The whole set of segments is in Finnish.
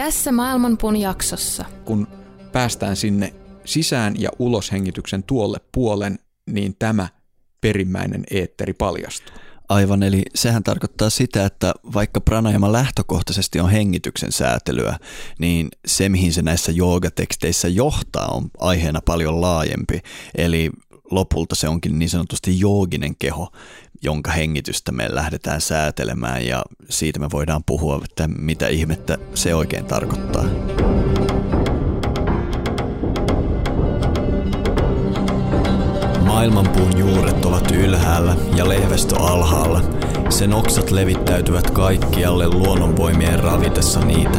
Tässä Maailmanpuun jaksossa. Kun päästään sinne sisään ja ulos hengityksen tuolle puolen, niin tämä perimmäinen eetteri paljastuu. Aivan, eli sehän tarkoittaa sitä, että vaikka pranajama lähtökohtaisesti on hengityksen säätelyä, niin se, mihin se näissä joogateksteissä johtaa, on aiheena paljon laajempi. Eli lopulta se onkin niin sanotusti jooginen keho, jonka hengitystä me lähdetään säätelemään ja siitä me voidaan puhua, että mitä ihmettä se oikein tarkoittaa. Maailmanpuun juuret ovat ylhäällä ja lehvästö alhaalla. Sen oksat levittäytyvät kaikkialle luonnonvoimien ravitessa niitä.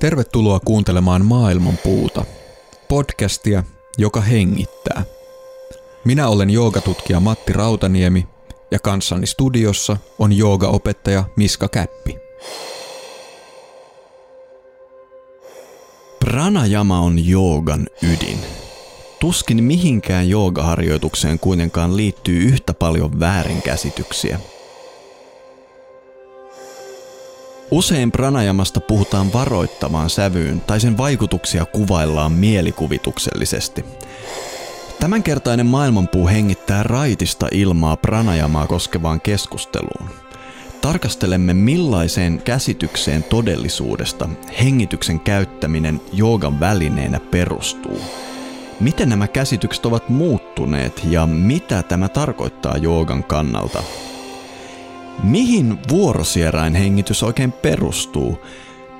Tervetuloa kuuntelemaan Maailmanpuuta, podcastia, joka hengittää. Minä olen joogatutkija Matti Rautaniemi ja kanssani studiossa on joogaopettaja Miska Käppi. Pranajama on joogan ydin. Tuskin mihinkään joogaharjoitukseen kuitenkaan liittyy yhtä paljon väärinkäsityksiä – Usein pranajamasta puhutaan varoittavaan sävyyn tai sen vaikutuksia kuvaillaan mielikuvituksellisesti. Tämänkertainen maailmanpuu hengittää raitista ilmaa pranajamaa koskevaan keskusteluun. Tarkastelemme millaiseen käsitykseen todellisuudesta hengityksen käyttäminen joogan välineenä perustuu. Miten nämä käsitykset ovat muuttuneet ja mitä tämä tarkoittaa joogan kannalta – Mihin vuorosierain hengitys oikein perustuu?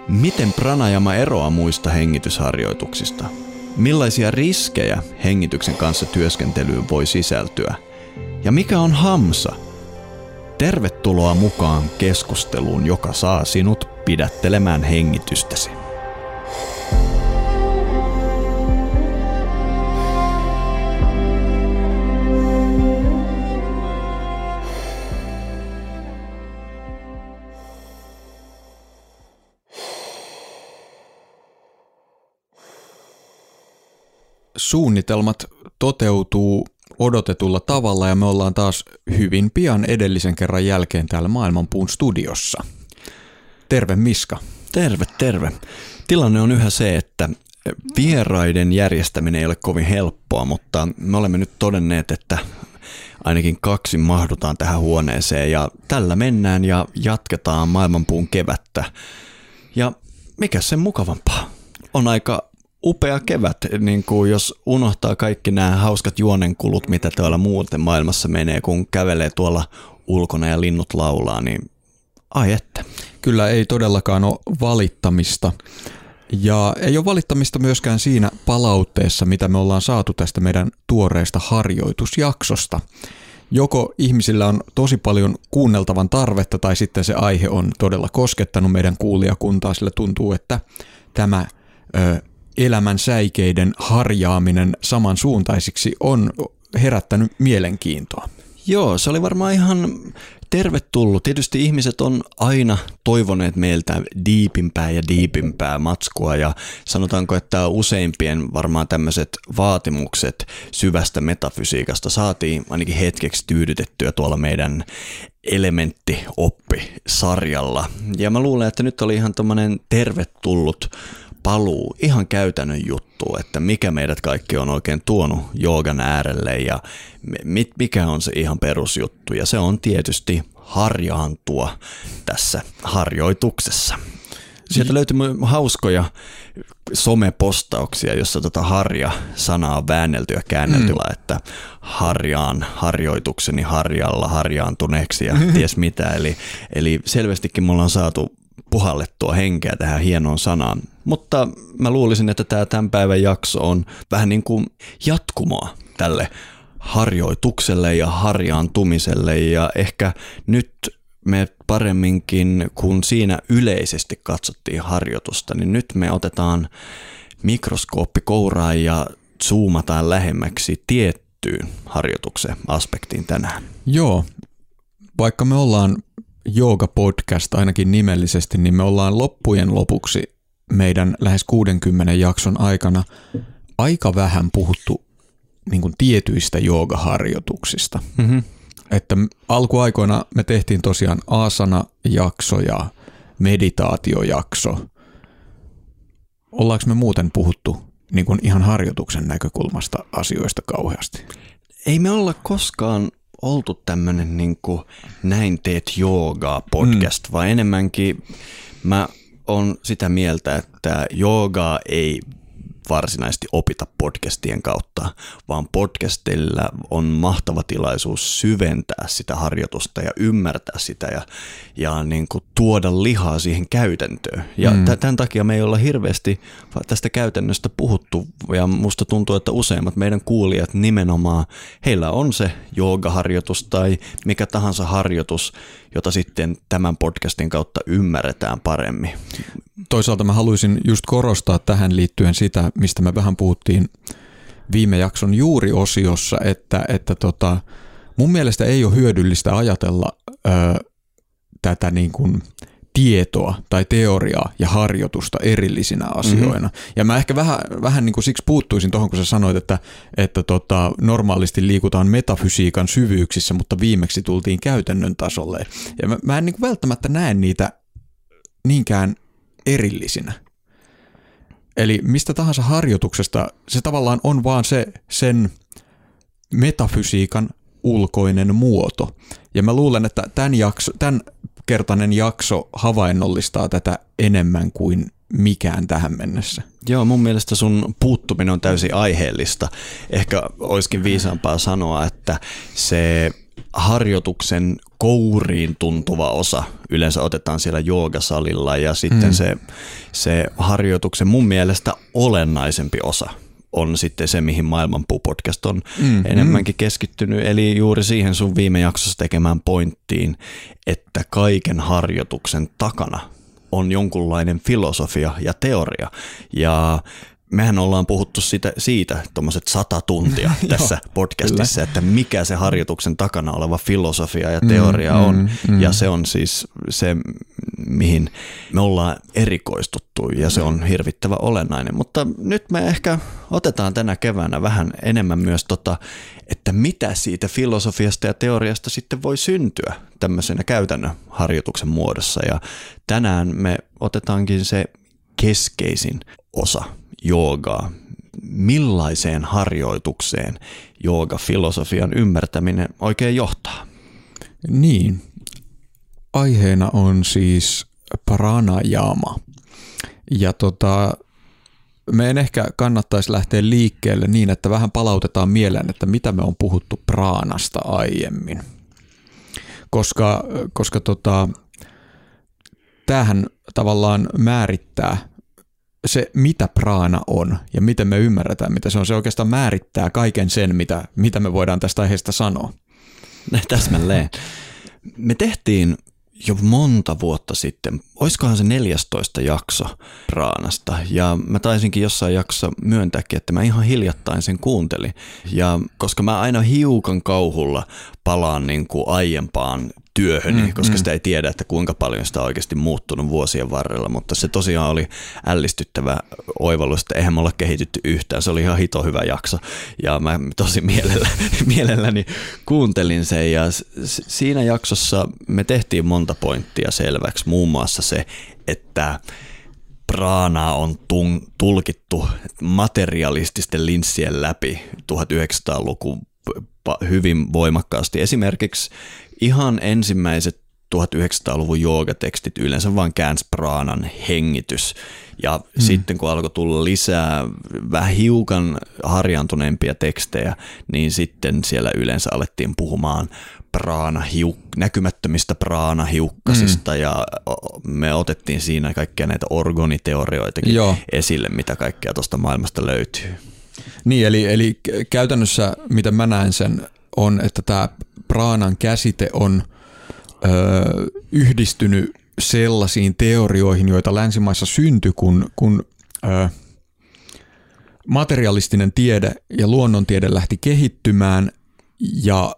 Miten pranajama eroaa muista hengitysharjoituksista? Millaisia riskejä hengityksen kanssa työskentelyyn voi sisältyä? Ja mikä on hamsa? Tervetuloa mukaan keskusteluun, joka saa sinut pidättelemään hengitystäsi. Suunnitelmat toteutuu odotetulla tavalla ja me ollaan taas hyvin pian edellisen kerran jälkeen täällä Maailmanpuun studiossa. Terve Miska. Terve, terve. Tilanne on yhä se, että vieraiden järjestäminen ei ole kovin helppoa, mutta me olemme nyt todenneet, että ainakin kaksi mahdutaan tähän huoneeseen ja tällä mennään ja jatketaan maailmanpuun kevättä. Ja mikä sen mukavampaa? On aika upea kevät, niin kuin jos unohtaa kaikki nämä hauskat juonenkulut, mitä täällä muuten maailmassa menee, kun kävelee tuolla ulkona ja linnut laulaa, niin ai että. Kyllä ei todellakaan ole valittamista. Ja ei ole valittamista myöskään siinä palautteessa, mitä me ollaan saatu tästä meidän tuoreesta harjoitusjaksosta. Joko ihmisillä on tosi paljon kuunneltavan tarvetta tai sitten se aihe on todella koskettanut meidän kuulijakuntaa, sillä tuntuu, että tämä ö, elämän säikeiden harjaaminen samansuuntaisiksi on herättänyt mielenkiintoa. Joo, se oli varmaan ihan tervetullut. Tietysti ihmiset on aina toivoneet meiltä diipimpää ja diipimpää matskua ja sanotaanko, että useimpien varmaan tämmöiset vaatimukset syvästä metafysiikasta saatiin ainakin hetkeksi tyydytettyä tuolla meidän elementtioppi-sarjalla. Ja mä luulen, että nyt oli ihan tämmöinen tervetullut paluu ihan käytännön juttu, että mikä meidät kaikki on oikein tuonut joogan äärelle ja mikä on se ihan perusjuttu. Ja se on tietysti harjaantua tässä harjoituksessa. Sieltä löytyy hauskoja somepostauksia, jossa tota harja-sanaa on väännelty ja käännelty, mm. että harjaan harjoitukseni harjalla harjaantuneeksi ja ties mitä. Eli, eli selvästikin me ollaan saatu puhallettua henkeä tähän hienoon sanaan. Mutta mä luulisin, että tämä tämän päivän jakso on vähän niin kuin jatkumoa tälle harjoitukselle ja harjaantumiselle ja ehkä nyt me paremminkin, kun siinä yleisesti katsottiin harjoitusta, niin nyt me otetaan mikroskooppi kouraan ja zoomataan lähemmäksi tiettyyn harjoituksen aspektiin tänään. Joo, vaikka me ollaan Jooga-podcast ainakin nimellisesti, niin me ollaan loppujen lopuksi meidän lähes 60 jakson aikana aika vähän puhuttu niin kuin tietyistä joogaharjoituksista. Mm-hmm. Että alkuaikoina me tehtiin tosiaan asana-jakso ja meditaatiojakso. Ollaanko me muuten puhuttu niin kuin ihan harjoituksen näkökulmasta asioista kauheasti? Ei me olla koskaan oltu tämmöinen niin näin teet joogaa podcast, mm. vaan enemmänkin mä on sitä mieltä, että joogaa ei varsinaisesti opita podcastien kautta, vaan podcastilla on mahtava tilaisuus syventää sitä harjoitusta ja ymmärtää sitä ja, ja niin kuin tuoda lihaa siihen käytäntöön. Ja mm. tämän takia me ei olla hirveästi tästä käytännöstä puhuttu ja musta tuntuu, että useimmat meidän kuulijat nimenomaan, heillä on se joogaharjoitus tai mikä tahansa harjoitus, jota sitten tämän podcastin kautta ymmärretään paremmin. Toisaalta mä haluaisin just korostaa tähän liittyen sitä, mistä me vähän puhuttiin viime jakson juuri osiossa, että, että tota, mun mielestä ei ole hyödyllistä ajatella ö, tätä niin kuin tietoa tai teoriaa ja harjoitusta erillisinä asioina. Mm-hmm. Ja mä ehkä vähän, vähän niin kuin siksi puuttuisin tuohon, kun sä sanoit, että, että tota, normaalisti liikutaan metafysiikan syvyyksissä, mutta viimeksi tultiin käytännön tasolle. Ja mä, mä en niin kuin välttämättä näe niitä niinkään erillisinä. Eli mistä tahansa harjoituksesta se tavallaan on vaan se sen metafysiikan ulkoinen muoto. Ja mä luulen, että tämän, jakso, tämän kertainen jakso havainnollistaa tätä enemmän kuin mikään tähän mennessä. Joo, mun mielestä sun puuttuminen on täysin aiheellista. Ehkä olisikin viisaampaa sanoa, että se harjoituksen kouriin tuntuva osa yleensä otetaan siellä joogasalilla ja sitten mm. se, se harjoituksen mun mielestä olennaisempi osa on sitten se, mihin Maailmanpuu-podcast on mm, enemmänkin mm. keskittynyt. Eli juuri siihen sun viime jaksossa tekemään pointtiin, että kaiken harjoituksen takana on jonkunlainen filosofia ja teoria. Ja mehän ollaan puhuttu sitä, siitä tuommoiset sata tuntia tässä podcastissa, kyllä. että mikä se harjoituksen takana oleva filosofia ja teoria mm, on. Mm, mm. Ja se on siis se, mihin me ollaan erikoistuttu ja se on hirvittävä olennainen. Mutta nyt me ehkä otetaan tänä keväänä vähän enemmän myös tota, että mitä siitä filosofiasta ja teoriasta sitten voi syntyä tämmöisenä käytännön harjoituksen muodossa. Ja tänään me otetaankin se keskeisin osa joogaa, millaiseen harjoitukseen jooga-filosofian ymmärtäminen oikein johtaa? Niin, aiheena on siis pranajama. Ja tota, meidän ehkä kannattaisi lähteä liikkeelle niin, että vähän palautetaan mieleen, että mitä me on puhuttu praanasta aiemmin. Koska, koska tota, tämähän tavallaan määrittää se, mitä praana on ja miten me ymmärretään, mitä se on, se oikeastaan määrittää kaiken sen, mitä, mitä me voidaan tästä aiheesta sanoa. Täsmälleen. Me tehtiin jo monta vuotta sitten, oiskohan se 14 jakso Praanasta, ja mä taisinkin jossain jaksossa myöntääkin, että mä ihan hiljattain sen kuuntelin, ja koska mä aina hiukan kauhulla palaan niin kuin aiempaan työhöni, mm, koska mm. sitä ei tiedä, että kuinka paljon sitä on oikeasti muuttunut vuosien varrella, mutta se tosiaan oli ällistyttävä oivallus, että eihän me olla kehitytty yhtään, se oli ihan hito hyvä jakso ja mä tosi mielellä, mielelläni kuuntelin sen ja siinä jaksossa me tehtiin monta pointtia selväksi, muun muassa se, että Praanaa on tun, tulkittu materialististen linssien läpi 1900-luvun hyvin voimakkaasti. Esimerkiksi ihan ensimmäiset 1900-luvun joogatekstit yleensä vaan käänsi praanan hengitys. Ja hmm. sitten kun alkoi tulla lisää vähän hiukan harjaantuneempia tekstejä, niin sitten siellä yleensä alettiin puhumaan praana näkymättömistä praanahiukkasista hmm. ja me otettiin siinä kaikkia näitä orgoniteorioitakin Joo. esille, mitä kaikkea tuosta maailmasta löytyy. Niin, eli, eli käytännössä mitä mä näen sen on, että tämä praanan käsite on ö, yhdistynyt sellaisiin teorioihin, joita länsimaissa syntyi, kun, kun ö, materialistinen tiede ja luonnontiede lähti kehittymään ja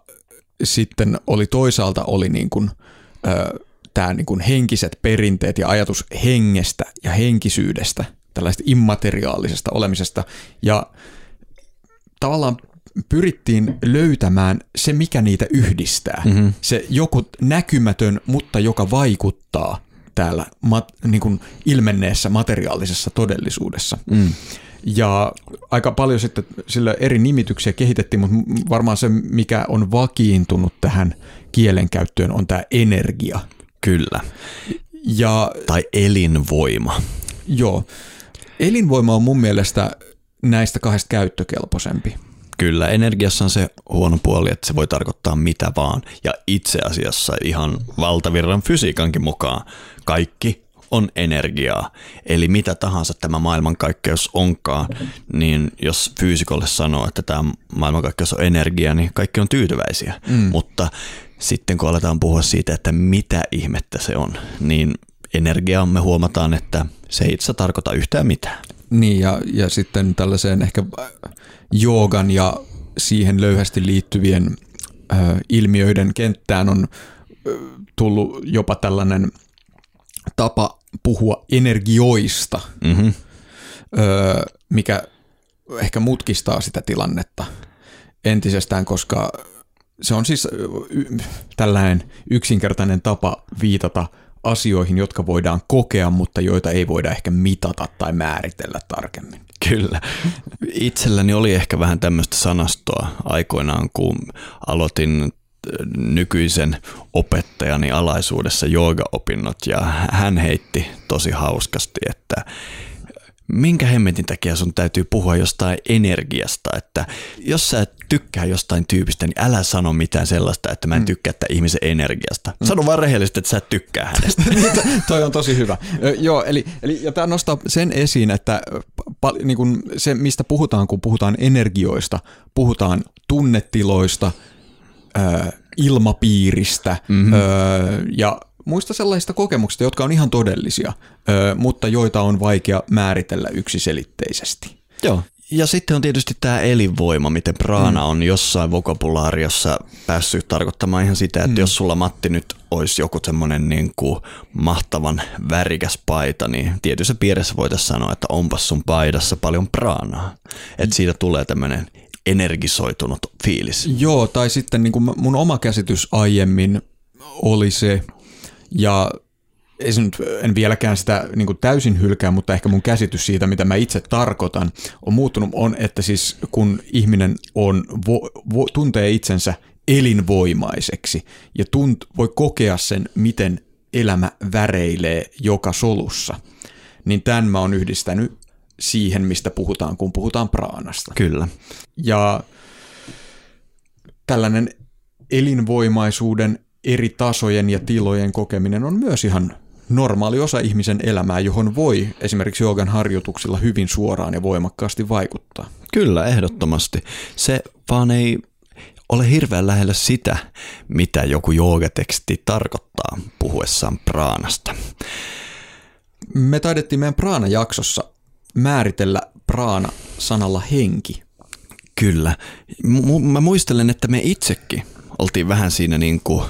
sitten oli toisaalta oli niin kuin, ö, tämä niin kuin henkiset perinteet ja ajatus hengestä ja henkisyydestä, tällaista immateriaalisesta olemisesta. Ja tavallaan pyrittiin löytämään se, mikä niitä yhdistää. Mm-hmm. Se joku näkymätön, mutta joka vaikuttaa täällä mat, niin kuin ilmenneessä materiaalisessa todellisuudessa. Mm. Ja aika paljon sitten sillä eri nimityksiä kehitettiin, mutta varmaan se, mikä on vakiintunut tähän kielenkäyttöön, on tämä energia. Kyllä. Ja, tai elinvoima. Joo. Elinvoima on mun mielestä näistä kahdesta käyttökelpoisempi. Kyllä, energiassa on se huono puoli, että se voi tarkoittaa mitä vaan. Ja itse asiassa ihan valtavirran fysiikankin mukaan kaikki on energiaa. Eli mitä tahansa tämä maailmankaikkeus onkaan, niin jos fyysikolle sanoo, että tämä maailmankaikkeus on energia, niin kaikki on tyytyväisiä. Mm. Mutta sitten kun aletaan puhua siitä, että mitä ihmettä se on, niin energia me huomataan, että se ei itse tarkoita yhtään mitään. Niin, ja, ja sitten tällaiseen ehkä joogan ja siihen löyhästi liittyvien ö, ilmiöiden kenttään on ö, tullut jopa tällainen tapa puhua energioista, mm-hmm. ö, mikä ehkä mutkistaa sitä tilannetta entisestään, koska se on siis tällainen yksinkertainen tapa viitata asioihin, jotka voidaan kokea, mutta joita ei voida ehkä mitata tai määritellä tarkemmin. Kyllä. Itselläni oli ehkä vähän tämmöistä sanastoa aikoinaan, kun aloitin äh, nykyisen opettajani alaisuudessa joogaopinnot ja hän heitti tosi hauskasti, että minkä hemmetin takia sun täytyy puhua jostain energiasta, että jos sä et tykkää jostain tyypistä, niin älä sano mitään sellaista, että mä en mm. tykkää että ihmisen energiasta. Mm. Sano vaan rehellisesti, että sä et tykkää hänestä. Niin, toi on tosi hyvä. Joo, eli, eli ja tämä nostaa sen esiin, että pal, niin kun se, mistä puhutaan, kun puhutaan energioista, puhutaan tunnetiloista, ö, ilmapiiristä mm-hmm. ö, ja muista sellaisista kokemuksista, jotka on ihan todellisia, mutta joita on vaikea määritellä yksiselitteisesti. Joo. Ja sitten on tietysti tämä elinvoima, miten praana mm. on jossain vokabulaariossa päässyt tarkoittamaan ihan sitä, että mm. jos sulla Matti nyt olisi joku semmoinen niin kuin mahtavan värikäs paita, niin tietyssä piirissä voitaisiin sanoa, että onpas sun paidassa paljon praanaa. Että siitä tulee tämmöinen energisoitunut fiilis. Joo, tai sitten niin kuin mun oma käsitys aiemmin oli se, ja en vieläkään sitä niin täysin hylkää, mutta ehkä mun käsitys siitä, mitä mä itse tarkoitan, on muuttunut, on, että siis kun ihminen on, vo, vo, tuntee itsensä elinvoimaiseksi ja tunt, voi kokea sen, miten elämä väreilee joka solussa, niin tämän mä oon yhdistänyt siihen, mistä puhutaan, kun puhutaan praanasta. Kyllä. Ja tällainen elinvoimaisuuden eri tasojen ja tilojen kokeminen on myös ihan normaali osa ihmisen elämää, johon voi esimerkiksi joogan harjoituksilla hyvin suoraan ja voimakkaasti vaikuttaa. Kyllä, ehdottomasti. Se vaan ei ole hirveän lähellä sitä, mitä joku joogateksti tarkoittaa puhuessaan praanasta. Me taidettiin meidän praana-jaksossa määritellä praana sanalla henki. Kyllä. M- mä muistelen, että me itsekin oltiin vähän siinä niin kuin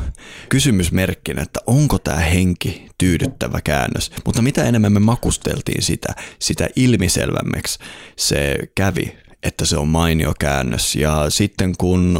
kysymysmerkkinä, että onko tämä henki tyydyttävä käännös. Mutta mitä enemmän me makusteltiin sitä, sitä ilmiselvämmäksi se kävi, että se on mainio käännös. Ja sitten kun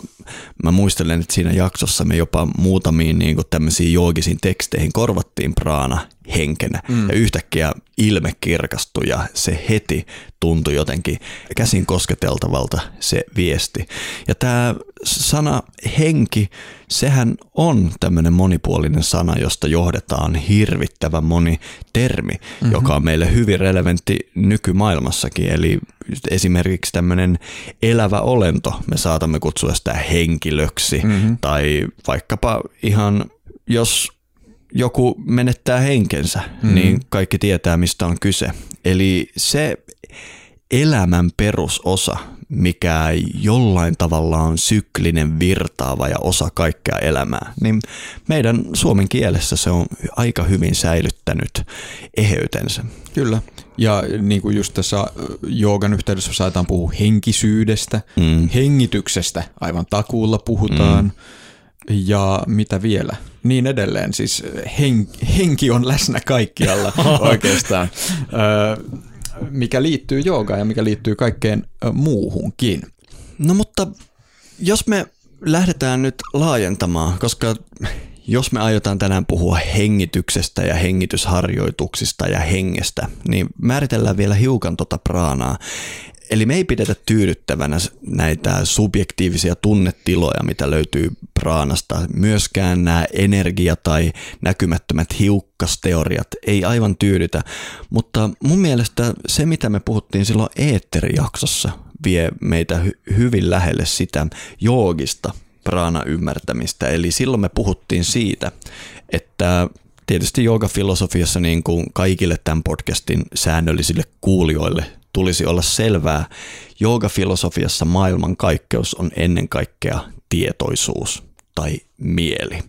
mä muistelen, että siinä jaksossa me jopa muutamiin niin tämmöisiin joogisiin teksteihin korvattiin praana henkenä. Mm. Ja yhtäkkiä ilme kirkastui ja se heti tuntui jotenkin käsin kosketeltavalta se viesti. Ja tämä sana henki, sehän on tämmöinen monipuolinen sana, josta johdetaan hirvittävän moni termi, mm-hmm. joka on meille hyvin relevantti nykymaailmassakin. Eli esimerkiksi tämmöinen elävä olento, me saatamme kutsua sitä henkilöksi, mm-hmm. tai vaikkapa ihan jos joku menettää henkensä, mm. niin kaikki tietää, mistä on kyse. Eli se elämän perusosa, mikä jollain tavalla on syklinen, virtaava ja osa kaikkea elämää, niin meidän suomen kielessä se on aika hyvin säilyttänyt eheytensä. Kyllä. Ja niin kuin just tässä joogan yhteydessä saadaan puhua henkisyydestä, mm. hengityksestä, aivan takuulla puhutaan. Mm ja mitä vielä? Niin edelleen, siis hen, henki on läsnä kaikkialla oikeastaan, mikä liittyy joogaan ja mikä liittyy kaikkeen muuhunkin. No mutta jos me lähdetään nyt laajentamaan, koska jos me aiotaan tänään puhua hengityksestä ja hengitysharjoituksista ja hengestä, niin määritellään vielä hiukan tota praanaa. Eli me ei pidetä tyydyttävänä näitä subjektiivisia tunnetiloja, mitä löytyy praanasta. Myöskään nämä energia- tai näkymättömät hiukkasteoriat ei aivan tyydytä, mutta mun mielestä se, mitä me puhuttiin silloin eetterijaksossa, vie meitä hy- hyvin lähelle sitä joogista praana ymmärtämistä. Eli silloin me puhuttiin siitä, että tietysti joogafilosofiassa niin kuin kaikille tämän podcastin säännöllisille kuulijoille tulisi olla selvää, joogafilosofiassa maailmankaikkeus on ennen kaikkea tietoisuus tai mieli.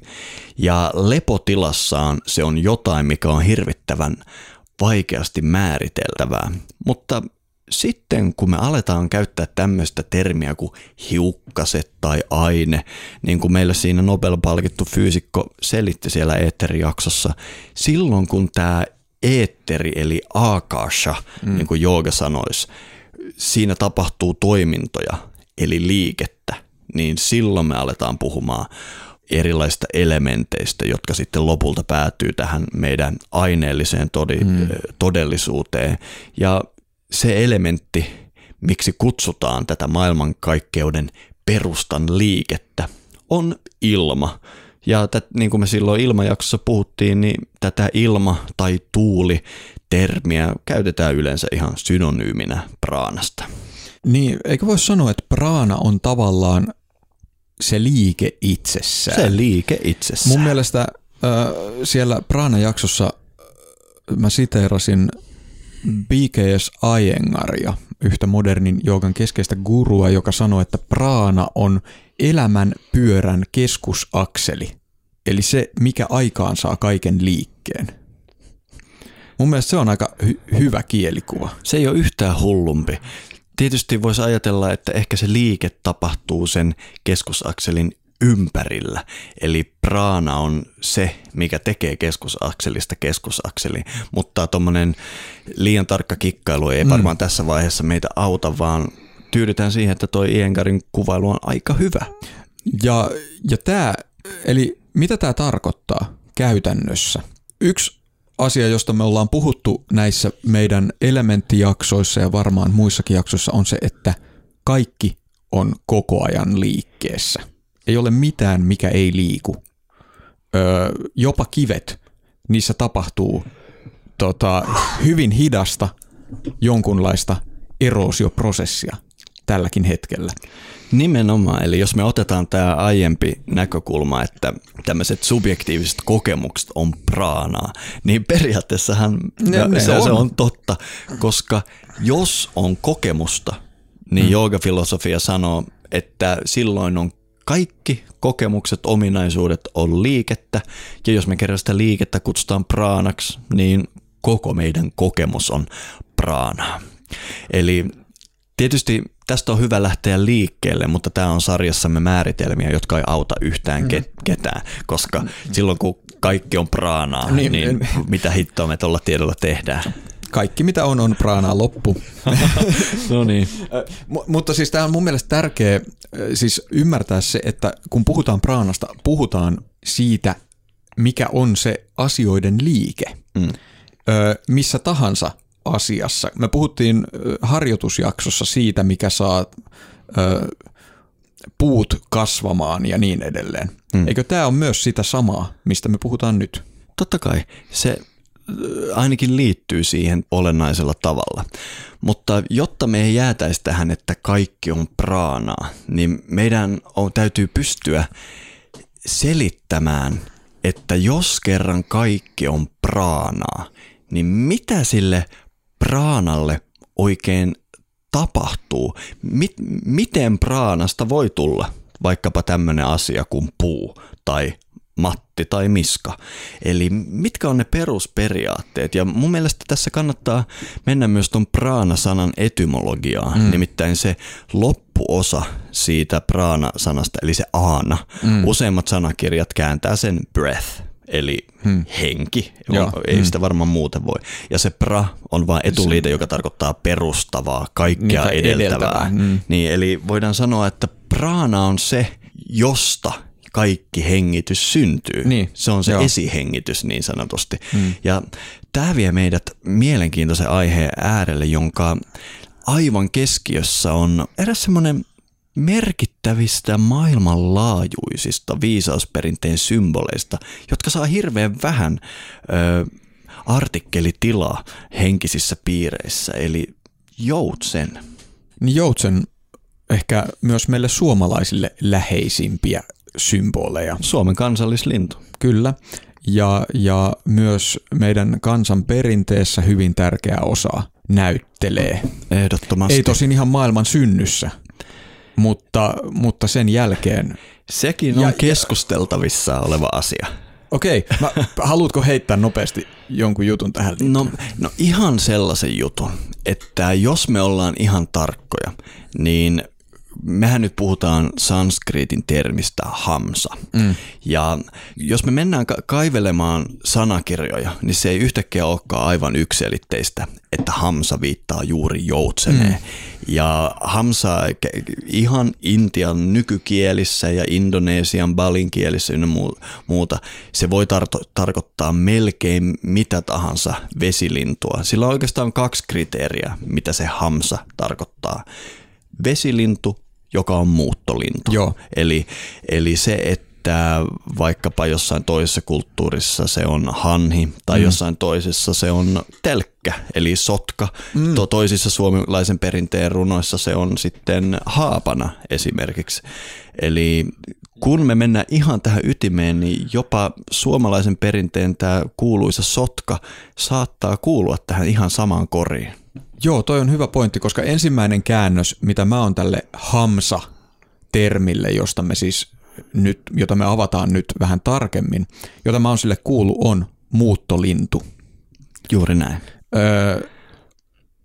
Ja lepotilassaan se on jotain, mikä on hirvittävän vaikeasti määriteltävää, mutta sitten kun me aletaan käyttää tämmöistä termiä kuin hiukkaset tai aine, niin kuin meillä siinä Nobel-palkittu fyysikko selitti siellä eetterijaksossa, silloin kun tämä eetteri eli akasha, mm. niin kuin jooga sanoisi, siinä tapahtuu toimintoja eli liikettä, niin silloin me aletaan puhumaan erilaisista elementeistä, jotka sitten lopulta päätyy tähän meidän aineelliseen todi- mm. todellisuuteen. Ja se elementti, miksi kutsutaan tätä maailmankaikkeuden perustan liikettä, on ilma. Ja tät, niin kuin me silloin ilmajaksossa puhuttiin, niin tätä ilma tai tuuli termiä käytetään yleensä ihan synonyyminä praanasta. Niin, eikö voi sanoa, että praana on tavallaan se liike itsessään? Se liike itsessään. Mun mielestä äh, siellä praana-jaksossa mä siteerasin BKS Iyengaria, yhtä modernin joogan keskeistä gurua, joka sanoi, että praana on elämän pyörän keskusakseli, eli se, mikä aikaan saa kaiken liikkeen. Mun mielestä se on aika hy- hyvä kielikuva. Se ei ole yhtään hullumpi. Tietysti voisi ajatella, että ehkä se liike tapahtuu sen keskusakselin ympärillä. Eli praana on se, mikä tekee keskusakselista keskusakseli, mutta tuommoinen liian tarkka kikkailu ei mm. varmaan tässä vaiheessa meitä auta, vaan tyydytään siihen, että toi Iengarin kuvailu on aika hyvä. Ja, ja tämä, eli mitä tämä tarkoittaa käytännössä? Yksi asia, josta me ollaan puhuttu näissä meidän elementtijaksoissa ja varmaan muissakin jaksoissa on se, että kaikki on koko ajan liikkeessä. Ei ole mitään, mikä ei liiku. Öö, jopa kivet, niissä tapahtuu tota, hyvin hidasta jonkunlaista eroosioprosessia tälläkin hetkellä. Nimenomaan, eli jos me otetaan tämä aiempi näkökulma, että tämmöiset subjektiiviset kokemukset on praanaa, niin periaatteessahan ne, ne se, on. se on totta, koska jos on kokemusta, niin hmm. joogafilosofia sanoo, että silloin on kaikki kokemukset, ominaisuudet on liikettä, ja jos me kerran sitä liikettä kutsutaan praanaksi, niin koko meidän kokemus on praanaa. Eli tietysti tästä on hyvä lähteä liikkeelle, mutta tämä on sarjassamme määritelmiä, jotka ei auta yhtään mm. ketään, koska silloin kun kaikki on praanaa, niin, niin mitä hittoa me tuolla tiedolla tehdään? Kaikki mitä on, on praanaa loppu. no niin. M- mutta siis tämä on mun mielestä tärkeä siis ymmärtää se, että kun puhutaan praanasta, puhutaan siitä, mikä on se asioiden liike. mm. ö, missä tahansa asiassa. Me puhuttiin harjoitusjaksossa siitä, mikä saa ö, puut kasvamaan ja niin edelleen. Mm. Eikö tämä ole myös sitä samaa, mistä me puhutaan nyt? Totta kai. Se ainakin liittyy siihen olennaisella tavalla. Mutta jotta me ei jäätäisi tähän, että kaikki on praanaa, niin meidän on, täytyy pystyä selittämään, että jos kerran kaikki on praanaa, niin mitä sille praanalle oikein tapahtuu? Mit, miten praanasta voi tulla vaikkapa tämmöinen asia kuin puu tai Matti tai Miska. Eli mitkä on ne perusperiaatteet? Ja mun mielestä tässä kannattaa mennä myös tuon praana-sanan etymologiaan, mm. nimittäin se loppuosa siitä praana-sanasta, eli se aana. Mm. Useimmat sanakirjat kääntää sen breath, eli hmm. henki. Joo. Ei hmm. sitä varmaan muuten voi. Ja se pra on vain etuliite, joka tarkoittaa perustavaa, kaikkea Mikä edeltävää. edeltävää. Hmm. Niin, eli voidaan sanoa, että praana on se, josta kaikki hengitys syntyy. Niin. Se on se Joo. esihengitys niin sanotusti. Hmm. Ja tämä vie meidät mielenkiintoisen aiheen äärelle, jonka aivan keskiössä on eräs semmoinen merkittävistä maailmanlaajuisista viisausperinteen symboleista, jotka saa hirveän vähän ö, artikkelitilaa henkisissä piireissä, eli joutsen. Niin joutsen ehkä myös meille suomalaisille läheisimpiä symboleja. Suomen kansallislintu. Kyllä. Ja, ja myös meidän kansan perinteessä hyvin tärkeä osa näyttelee. Ehdottomasti. Ei tosin ihan maailman synnyssä, mutta, mutta sen jälkeen. Sekin on ja, keskusteltavissa ja, oleva asia. Okei, okay. haluatko heittää nopeasti jonkun jutun tähän liittyen? No, no ihan sellaisen jutun, että jos me ollaan ihan tarkkoja, niin mehän nyt puhutaan sanskritin termistä hamsa. Mm. Ja jos me mennään ka- kaivelemaan sanakirjoja, niin se ei yhtäkkiä olekaan aivan ykselitteistä, että hamsa viittaa juuri joutseneen. Mm. Ja hamsa ihan Intian nykykielissä ja Indonesian balin kielissä ynnä muuta, se voi tar- tarkoittaa melkein mitä tahansa vesilintua. Sillä on oikeastaan kaksi kriteeriä, mitä se hamsa tarkoittaa vesilintu, joka on muuttolintu. Joo. Eli, eli se, että vaikkapa jossain toisessa kulttuurissa se on hanhi tai mm. jossain toisessa se on telkkä, eli sotka. Mm. To, toisissa suomalaisen perinteen runoissa se on sitten haapana esimerkiksi. Eli kun me mennään ihan tähän ytimeen, niin jopa suomalaisen perinteen tämä kuuluisa sotka saattaa kuulua tähän ihan samaan koriin. Joo, toi on hyvä pointti, koska ensimmäinen käännös, mitä mä oon tälle Hamsa-termille, josta me siis nyt, jota me avataan nyt vähän tarkemmin, jota mä oon sille kuullut, on muuttolintu. Juuri näin. Öö,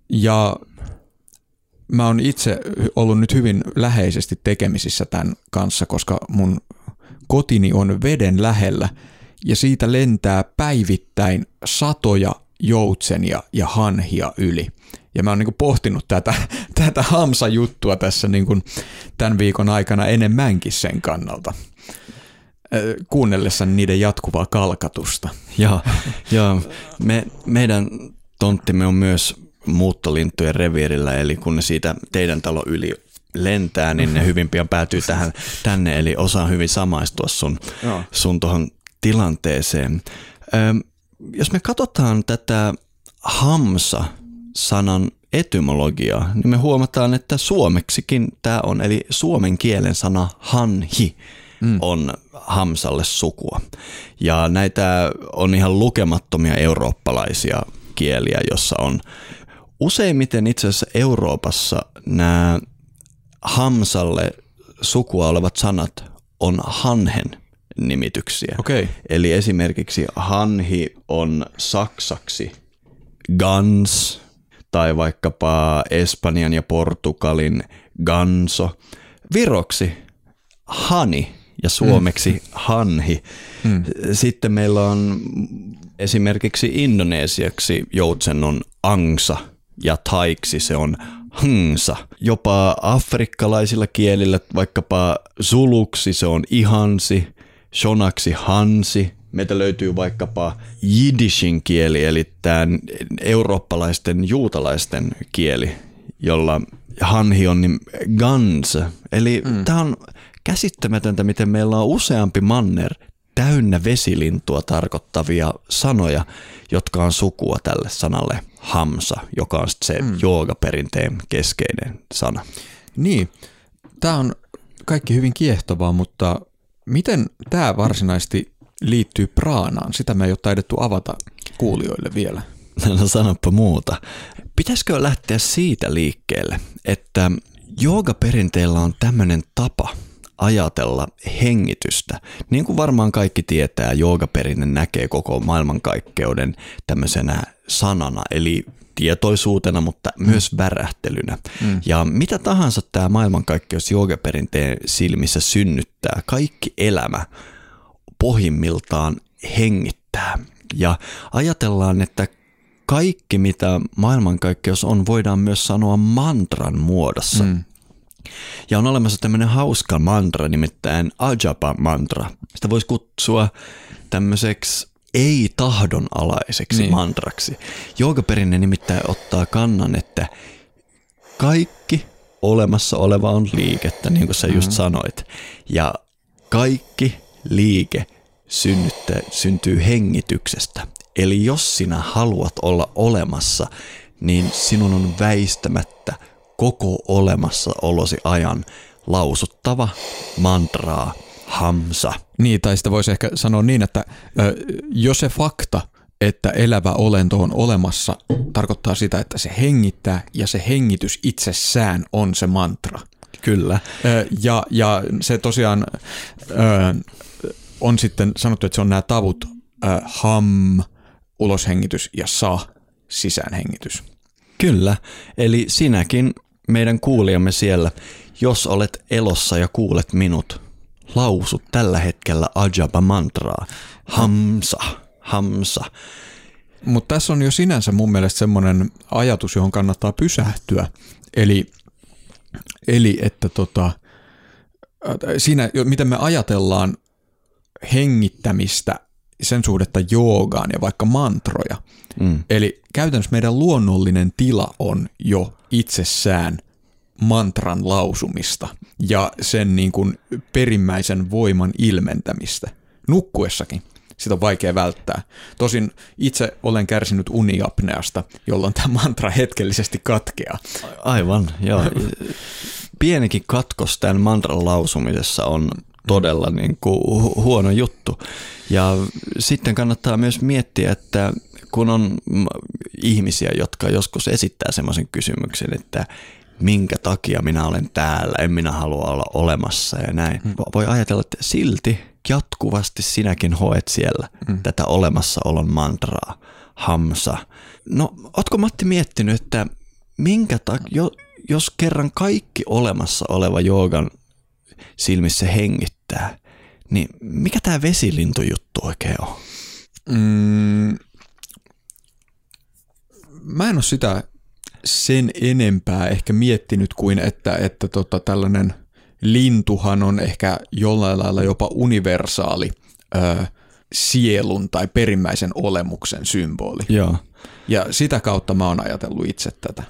ja mä oon itse ollut nyt hyvin läheisesti tekemisissä tämän kanssa, koska mun kotini on veden lähellä ja siitä lentää päivittäin satoja joutsenia ja hanhia yli. Ja mä oon niin pohtinut tätä, tätä Hamsa-juttua tässä niin kuin tämän viikon aikana enemmänkin sen kannalta kuunnellessa niiden jatkuvaa kalkatusta. Joo, joo. Me, meidän tonttimme on myös muuttolintujen reviirillä, eli kun ne siitä teidän talo yli lentää, niin ne hyvin pian päätyy tähän, tänne, eli osaan hyvin samaistua sun, sun tuohon tilanteeseen. Ö, jos me katsotaan tätä Hamsa sanan etymologiaa, niin me huomataan, että suomeksikin tämä on, eli suomen kielen sana hanhi mm. on hamsalle sukua. Ja näitä on ihan lukemattomia eurooppalaisia kieliä, jossa on useimmiten itse asiassa Euroopassa nämä hamsalle sukua olevat sanat on hanhen nimityksiä. Okay. Eli esimerkiksi hanhi on saksaksi gans, tai vaikkapa Espanjan ja Portugalin ganso. Viroksi hani ja suomeksi mm. hanhi. Mm. Sitten meillä on esimerkiksi indonesiaksi joutsen on angsa ja taiksi se on hngsa. Jopa afrikkalaisilla kielillä, vaikkapa zuluksi se on ihansi, shonaksi hansi, Meitä löytyy vaikkapa jiddishin kieli, eli tämä eurooppalaisten juutalaisten kieli, jolla hanhi on niin gans. Eli mm. tämä on käsittämätöntä, miten meillä on useampi manner täynnä vesilintua tarkoittavia sanoja, jotka on sukua tälle sanalle hamsa, joka on se mm. joogaperinteen keskeinen sana. Niin, tämä on kaikki hyvin kiehtovaa, mutta miten tämä varsinaisesti liittyy praanaan? Sitä me ei ole taidettu avata kuulijoille vielä. No sanoppa muuta. Pitäisikö lähteä siitä liikkeelle, että joogaperinteellä on tämmöinen tapa ajatella hengitystä. Niin kuin varmaan kaikki tietää, joogaperinne näkee koko maailmankaikkeuden tämmöisenä sanana, eli tietoisuutena, mutta mm. myös värähtelynä. Mm. Ja mitä tahansa tämä maailmankaikkeus joogaperinteen silmissä synnyttää, kaikki elämä pohjimmiltaan hengittää. Ja ajatellaan, että kaikki mitä maailmankaikkeus on, voidaan myös sanoa mantran muodossa. Mm. Ja on olemassa tämmöinen hauska mantra, nimittäin Ajapa mantra. Sitä voisi kutsua tämmöiseksi ei-tahdonalaiseksi niin. mantraksi. Joogaperinne nimittäin ottaa kannan, että kaikki olemassa oleva on liikettä, niin kuin sä just mm-hmm. sanoit. Ja kaikki liike synnyttä, syntyy hengityksestä. Eli jos sinä haluat olla olemassa, niin sinun on väistämättä koko olemassaolosi ajan lausuttava mantraa hamsa. Niin, tai sitä voisi ehkä sanoa niin, että ö, jos se fakta, että elävä olento on olemassa, tarkoittaa sitä, että se hengittää ja se hengitys itsessään on se mantra. Kyllä. Ja, ja se tosiaan on sitten sanottu, että se on nämä tavut ö, ham, uloshengitys ja sa, sisäänhengitys. Kyllä, eli sinäkin meidän kuulijamme siellä, jos olet elossa ja kuulet minut, lausu tällä hetkellä Ajaba mantraa. Hamsa, hamsa. Mutta tässä on jo sinänsä mun mielestä semmoinen ajatus, johon kannattaa pysähtyä. Eli, eli että tota, siinä, miten me ajatellaan hengittämistä, sen suhdetta joogaan ja vaikka mantroja. Mm. Eli käytännössä meidän luonnollinen tila on jo itsessään mantran lausumista ja sen niin kuin perimmäisen voiman ilmentämistä nukkuessakin. Sitä on vaikea välttää. Tosin itse olen kärsinyt uniapneasta, jolloin tämä mantra hetkellisesti katkeaa. Aivan, joo. Pienikin katkos tämän mantran lausumisessa on todella niin kuin huono juttu. Ja sitten kannattaa myös miettiä, että kun on ihmisiä, jotka joskus esittää semmoisen kysymyksen, että minkä takia minä olen täällä, en minä halua olla olemassa ja näin. Hmm. Voi ajatella, että silti jatkuvasti sinäkin hoet siellä hmm. tätä olemassaolon mantraa, hamsa. No, ootko Matti miettinyt, että minkä takia, jos kerran kaikki olemassa oleva joogan silmissä hengittää, niin mikä tämä vesilintujuttu oikein on? Mm, mä en ole sitä sen enempää ehkä miettinyt kuin, että, että tota, tällainen lintuhan on ehkä jollain lailla jopa universaali ö, sielun tai perimmäisen olemuksen symboli. Joo. Ja sitä kautta mä oon ajatellut itse tätä.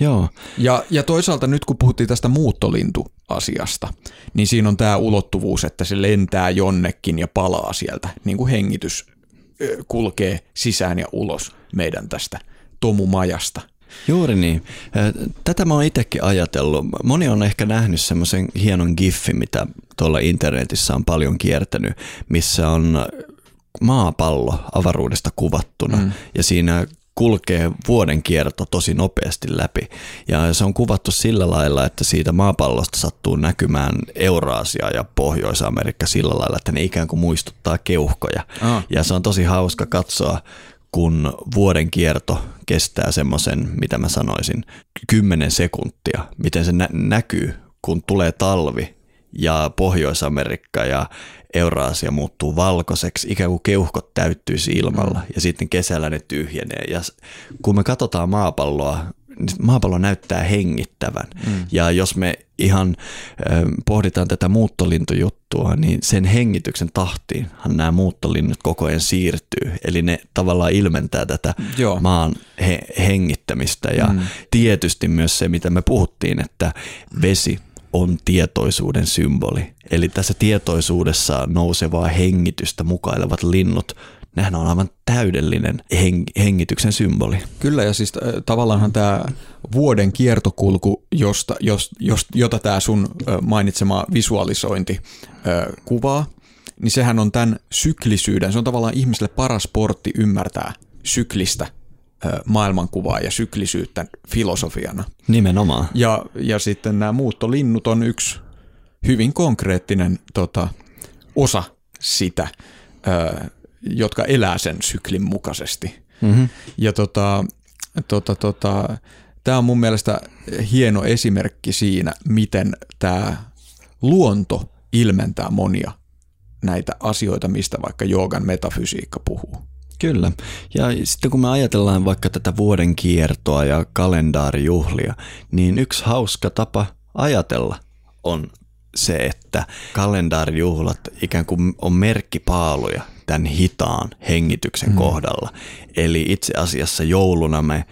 Joo. Ja, ja toisaalta nyt kun puhuttiin tästä muuttolintuasiasta, niin siinä on tämä ulottuvuus, että se lentää jonnekin ja palaa sieltä, niin kuin hengitys kulkee sisään ja ulos meidän tästä tomumajasta. Juuri niin. Tätä mä oon itsekin ajatellut. Moni on ehkä nähnyt semmoisen hienon giffin, mitä tuolla internetissä on paljon kiertänyt, missä on maapallo avaruudesta kuvattuna mm. ja siinä kulkee vuoden kierto tosi nopeasti läpi. Ja se on kuvattu sillä lailla, että siitä maapallosta sattuu näkymään Euraasia ja Pohjois-Amerikka sillä lailla, että ne ikään kuin muistuttaa keuhkoja. Ah. Ja se on tosi hauska katsoa, kun vuoden kierto kestää semmoisen, mitä mä sanoisin, kymmenen sekuntia, miten se nä- näkyy, kun tulee talvi ja Pohjois-Amerikka ja Euraasia muuttuu valkoiseksi, ikään kuin keuhkot täyttyisi ilmalla ja sitten kesällä ne tyhjenee. Ja kun me katsotaan maapalloa maapallo näyttää hengittävän. Mm. Ja jos me ihan äh, pohditaan tätä muuttolintujuttua, niin sen hengityksen tahtiinhan nämä muuttolinnut koko ajan siirtyy. Eli ne tavallaan ilmentää tätä Joo. maan he- hengittämistä. Ja mm. tietysti myös se, mitä me puhuttiin, että vesi on tietoisuuden symboli. Eli tässä tietoisuudessa nousevaa hengitystä mukailevat linnut nehän on aivan täydellinen heng- hengityksen symboli. Kyllä, ja siis äh, tavallaanhan tämä vuoden kiertokulku, josta, jos, jos, jota tämä sun äh, mainitsema visualisointi äh, kuvaa, niin sehän on tämän syklisyyden, se on tavallaan ihmiselle paras portti ymmärtää syklistä maailmankuvaa ja syklisyyttä filosofiana. Nimenomaan. Ja, ja sitten nämä muuttolinnut on yksi hyvin konkreettinen tota, osa sitä jotka elää sen syklin mukaisesti. Mm-hmm. Ja tota, tota, tota, tämä on mun mielestä hieno esimerkki siinä, miten tämä luonto ilmentää monia näitä asioita, mistä vaikka joogan metafysiikka puhuu. Kyllä. Ja sitten kun me ajatellaan vaikka tätä vuoden kiertoa ja kalendaarijuhlia, niin yksi hauska tapa ajatella on se, että kalendaarijuhlat ikään kuin on merkkipaaluja tämän hitaan hengityksen mm. kohdalla. Eli itse asiassa jouluna me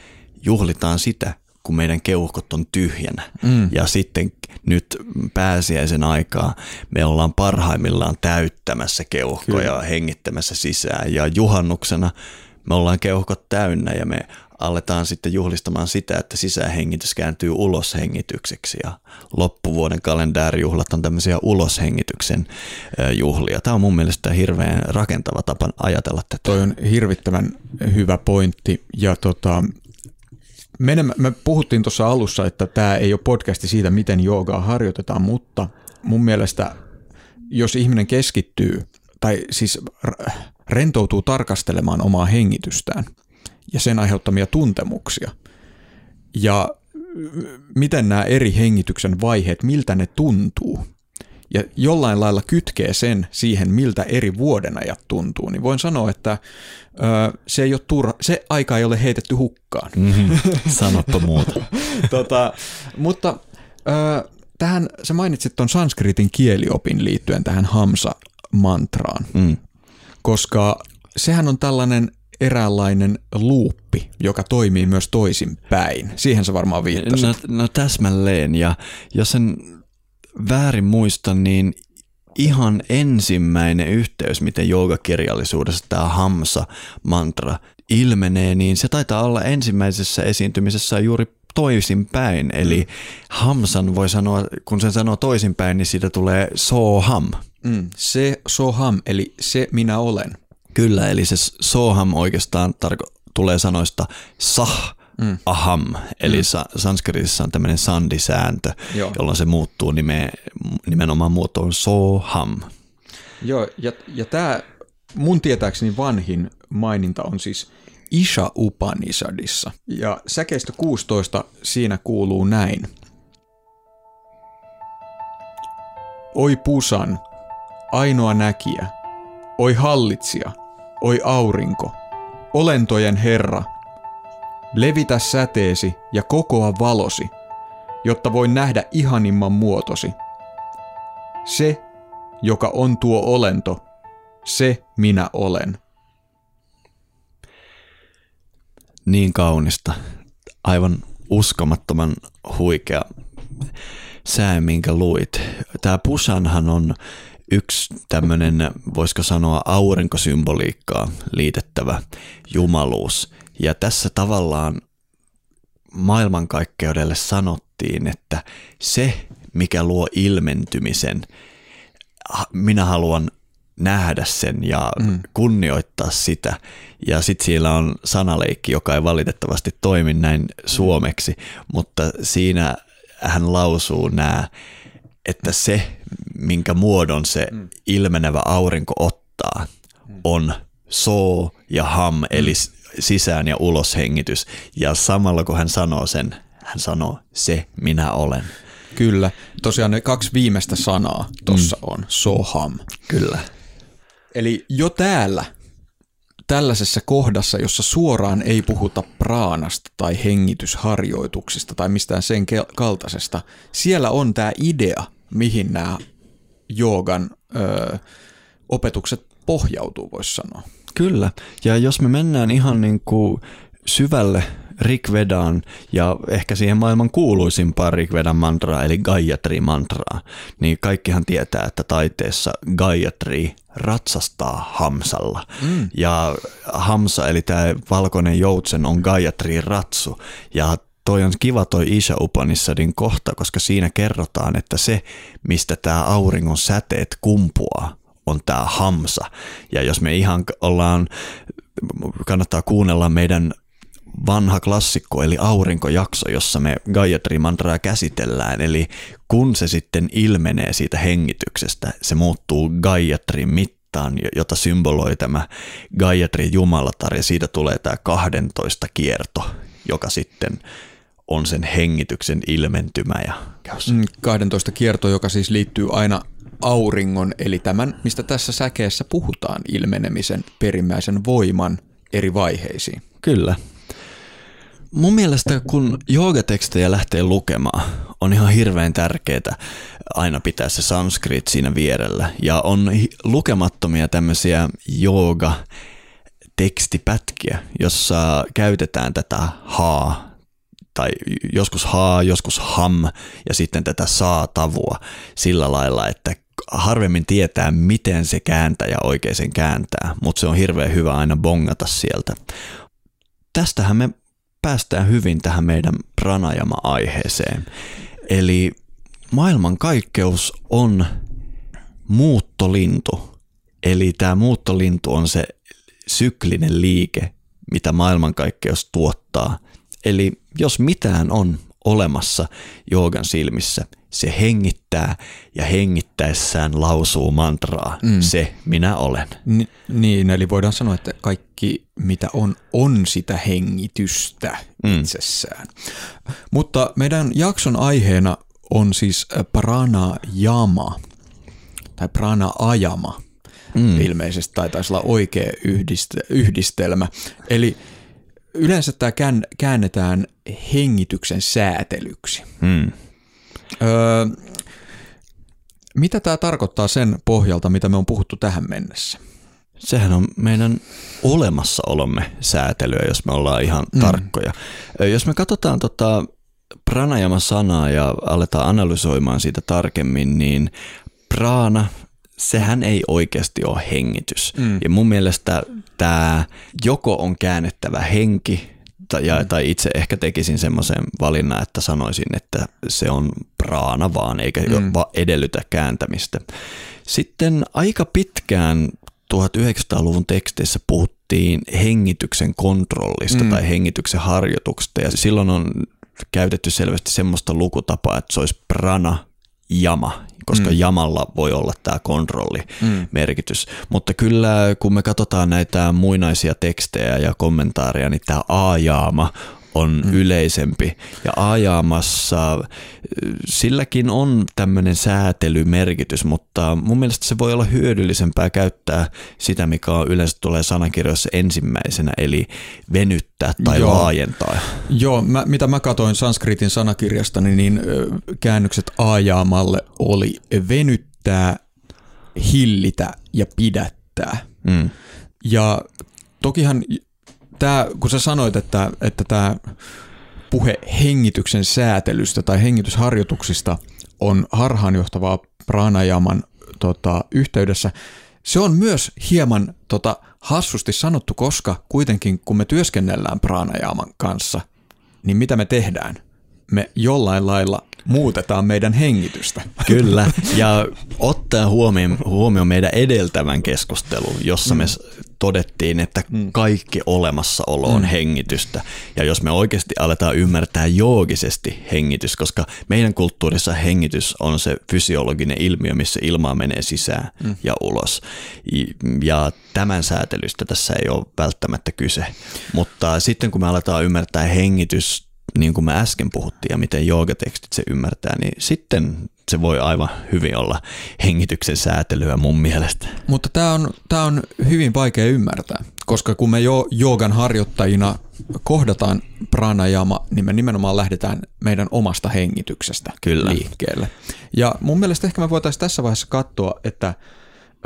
juhlitaan sitä, kun meidän keuhkot on tyhjänä. Mm. Ja sitten nyt pääsiäisen aikaa me ollaan parhaimmillaan täyttämässä keuhkoja Kyllä. hengittämässä sisään. Ja juhannuksena me ollaan keuhkot täynnä ja me aletaan sitten juhlistamaan sitä, että sisähengitys kääntyy uloshengitykseksi ja loppuvuoden kalendäärijuhlat on tämmöisiä uloshengityksen juhlia. Tämä on mun mielestä hirveän rakentava tapa ajatella tätä. Toi on hirvittävän hyvä pointti ja tota, menemä, me puhuttiin tuossa alussa, että tämä ei ole podcasti siitä, miten joogaa harjoitetaan, mutta mun mielestä jos ihminen keskittyy tai siis rentoutuu tarkastelemaan omaa hengitystään – ja sen aiheuttamia tuntemuksia. Ja miten nämä eri hengityksen vaiheet, miltä ne tuntuu. Ja jollain lailla kytkee sen siihen, miltä eri vuodenajat tuntuu. Niin voin sanoa, että ö, se, ei ole turha, se aika ei ole heitetty hukkaan. Mm-hmm. Sanoppa muuta. tota, mutta ö, tähän, sä mainitsit tuon sanskritin kieliopin liittyen tähän Hamsa-mantraan. Mm. Koska sehän on tällainen eräänlainen luuppi, joka toimii myös toisinpäin. Siihen sä varmaan viittasit. No, no täsmälleen, ja jos sen väärin muistan, niin ihan ensimmäinen yhteys, miten joogakirjallisuudessa tämä Hamsa-mantra ilmenee, niin se taitaa olla ensimmäisessä esiintymisessä juuri toisinpäin. Eli mm. Hamsan voi sanoa, kun sen sanoo toisinpäin, niin siitä tulee soham. Mm, se soham, eli se minä olen. Kyllä, eli se soham oikeastaan tarko- tulee sanoista sah, mm. aham, eli mm. sa- sanskritissa on tämmöinen sandisääntö, Joo. jolloin se muuttuu nime, nimenomaan muotoon soham. Joo, ja, ja tämä mun tietääkseni vanhin maininta on siis Isha Upanishadissa. Ja säkeistö 16 siinä kuuluu näin. Oi Pusan, ainoa näkijä, oi hallitsija, oi aurinko, olentojen herra, levitä säteesi ja kokoa valosi, jotta voin nähdä ihanimman muotosi. Se, joka on tuo olento, se minä olen. Niin kaunista, aivan uskomattoman huikea sää, minkä luit. Tämä Pusanhan on yksi tämmöinen, voisiko sanoa aurinkosymboliikkaa liitettävä jumaluus. Ja tässä tavallaan maailmankaikkeudelle sanottiin, että se, mikä luo ilmentymisen, minä haluan nähdä sen ja mm. kunnioittaa sitä. Ja sitten siellä on sanaleikki, joka ei valitettavasti toimi näin suomeksi, mutta siinä hän lausuu nämä, että se, minkä muodon se mm. ilmenevä aurinko ottaa, mm. on so ja ham, eli sisään ja ulos hengitys. Ja samalla kun hän sanoo sen, hän sanoo, se minä olen. Kyllä. Tosiaan ne kaksi viimeistä sanaa tuossa mm. on so ham. Kyllä. Eli jo täällä tällaisessa kohdassa, jossa suoraan ei puhuta praanasta tai hengitysharjoituksista tai mistään sen kaltaisesta, siellä on tämä idea, mihin nämä joogan ö, opetukset pohjautuu, voisi sanoa. Kyllä, ja jos me mennään ihan niin kuin syvälle Rick Vedaan ja ehkä siihen maailman kuuluisimpaan Rick Vedan mantraa eli Gayatri mantraa, niin kaikkihan tietää, että taiteessa Gayatri ratsastaa Hamsalla. Mm. Ja Hamsa eli tämä valkoinen joutsen on Gayatri ratsu ja toi on kiva toi Isha Upanissadin kohta, koska siinä kerrotaan, että se, mistä tämä auringon säteet kumpuaa, on tämä Hamsa. Ja jos me ihan ollaan, kannattaa kuunnella meidän vanha klassikko eli aurinkojakso, jossa me Gayatri mantraa käsitellään. Eli kun se sitten ilmenee siitä hengityksestä, se muuttuu Gayatrin mittaan, jota symboloi tämä Gayatri jumalatar ja siitä tulee tämä 12 kierto, joka sitten on sen hengityksen ilmentymä. Ja 12 mm, kierto, joka siis liittyy aina auringon, eli tämän, mistä tässä säkeessä puhutaan, ilmenemisen perimmäisen voiman eri vaiheisiin. Kyllä. Mun mielestä kun joogatekstejä lähtee lukemaan, on ihan hirveän tärkeää aina pitää se sanskrit siinä vierellä. Ja on lukemattomia tämmöisiä jooga tekstipätkiä, jossa käytetään tätä haa tai joskus haa, joskus ham ja sitten tätä saatavua sillä lailla, että harvemmin tietää, miten se kääntäjä oikein sen kääntää, mutta se on hirveän hyvä aina bongata sieltä. Tästähän me päästään hyvin tähän meidän pranajama-aiheeseen. Eli maailmankaikkeus on muuttolintu. Eli tämä muuttolintu on se syklinen liike, mitä maailmankaikkeus tuottaa. Eli jos mitään on olemassa joogan silmissä, se hengittää ja hengittäessään lausuu mantraa, mm. se minä olen. Ni, niin, eli voidaan sanoa, että kaikki mitä on, on sitä hengitystä mm. itsessään. Mutta meidän jakson aiheena on siis prana jama tai prana ajama. Mm. Ilmeisesti tai taisi olla oikea yhdistelmä. Eli yleensä tämä käännetään hengityksen säätelyksi. Mm. Öö, mitä tämä tarkoittaa sen pohjalta, mitä me on puhuttu tähän mennessä? Sehän on meidän olemassaolomme säätelyä, jos me ollaan ihan mm. tarkkoja. Jos me katsotaan tota pranajama-sanaa ja aletaan analysoimaan siitä tarkemmin, niin prana, sehän ei oikeasti ole hengitys. Mm. Ja mun mielestä tämä joko on käännettävä henki ja, tai itse ehkä tekisin semmoisen valinnan, että sanoisin, että se on praana vaan, eikä mm. edellytä kääntämistä. Sitten aika pitkään 1900-luvun teksteissä puhuttiin hengityksen kontrollista mm. tai hengityksen harjoituksesta ja silloin on käytetty selvästi semmoista lukutapaa, että se olisi prana jama, koska mm. jamalla voi olla tämä kontrollimerkitys. Mm. Mutta kyllä kun me katsotaan näitä muinaisia tekstejä ja kommentaaria, niin tämä a-jaama on mm. yleisempi. Ja ajaamassa silläkin on tämmöinen säätelymerkitys, mutta mun mielestä se voi olla hyödyllisempää käyttää sitä, mikä on yleensä tulee sanakirjoissa ensimmäisenä, eli venyttää tai Joo. laajentaa. Joo, mä, mitä mä katsoin sanskritin sanakirjasta, niin, niin käännökset ajaamalle oli venyttää, hillitä ja pidättää. Mm. Ja tokihan tämä, kun sä sanoit, että, että tämä puhe hengityksen säätelystä tai hengitysharjoituksista on harhaanjohtavaa pranajaman tota, yhteydessä, se on myös hieman tota, hassusti sanottu, koska kuitenkin kun me työskennellään pranajaman kanssa, niin mitä me tehdään? Me jollain lailla muutetaan meidän hengitystä. Kyllä, ja ottaa huomioon, huomioon meidän edeltävän keskustelun, jossa mm. me todettiin, että mm. kaikki olemassaolo on mm. hengitystä. Ja jos me oikeasti aletaan ymmärtää joogisesti hengitys, koska meidän kulttuurissa hengitys on se fysiologinen ilmiö, missä ilmaa menee sisään mm. ja ulos. Ja tämän säätelystä tässä ei ole välttämättä kyse. Mutta sitten kun me aletaan ymmärtää hengitys niin kuin me äsken puhuttiin ja miten joogatekstit se ymmärtää, niin sitten se voi aivan hyvin olla hengityksen säätelyä mun mielestä. Mutta tämä on, tämä on hyvin vaikea ymmärtää, koska kun me jo joogan harjoittajina kohdataan pranajama, niin me nimenomaan lähdetään meidän omasta hengityksestä Kyllä. liikkeelle. Ja mun mielestä ehkä me voitaisiin tässä vaiheessa katsoa, että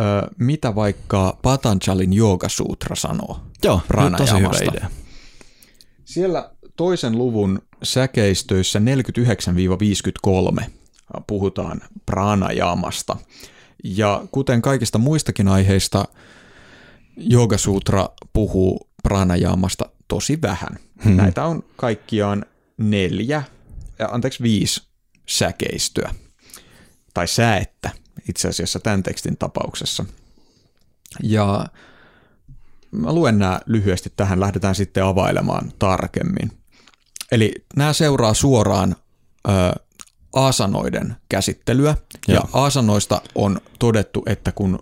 ö, mitä vaikka Patanjalin joogasuutra sanoo Joo, tosi hyvä pranajamasta. idea. Siellä toisen luvun säkeistöissä 49-53 puhutaan pranajamasta. Ja kuten kaikista muistakin aiheista, Jogasutra puhuu pranajamasta tosi vähän. Hmm. Näitä on kaikkiaan neljä, ja anteeksi viisi säkeistöä. Tai säettä itse asiassa tämän tekstin tapauksessa. Ja mä luen nämä lyhyesti tähän, lähdetään sitten availemaan tarkemmin. Eli nämä seuraa suoraan ö, asanoiden käsittelyä, ja Joo. asanoista on todettu, että kun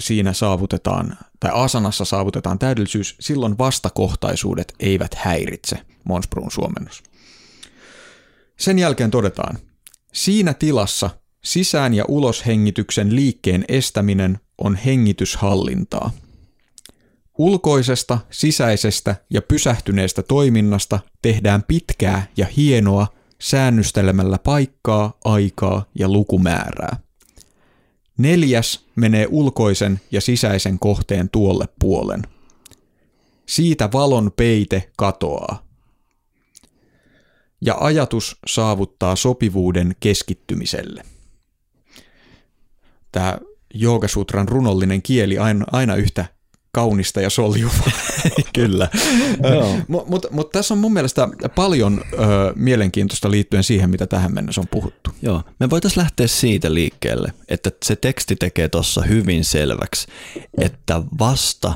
siinä saavutetaan, tai asanassa saavutetaan täydellisyys, silloin vastakohtaisuudet eivät häiritse, Monsbrun suomennus. Sen jälkeen todetaan, siinä tilassa sisään- ja uloshengityksen liikkeen estäminen on hengityshallintaa. Ulkoisesta, sisäisestä ja pysähtyneestä toiminnasta tehdään pitkää ja hienoa säännöstelemällä paikkaa, aikaa ja lukumäärää. Neljäs menee ulkoisen ja sisäisen kohteen tuolle puolen. Siitä valon peite katoaa. Ja ajatus saavuttaa sopivuuden keskittymiselle. Tämä Joogasutran runollinen kieli aina, aina yhtä kaunista ja soljuvaa. Kyllä. Mutta mut, mut tässä on mun mielestä paljon ö, mielenkiintoista liittyen siihen, mitä tähän mennessä on puhuttu. Joo, me voitaisiin lähteä siitä liikkeelle, että se teksti tekee tuossa hyvin selväksi, että vasta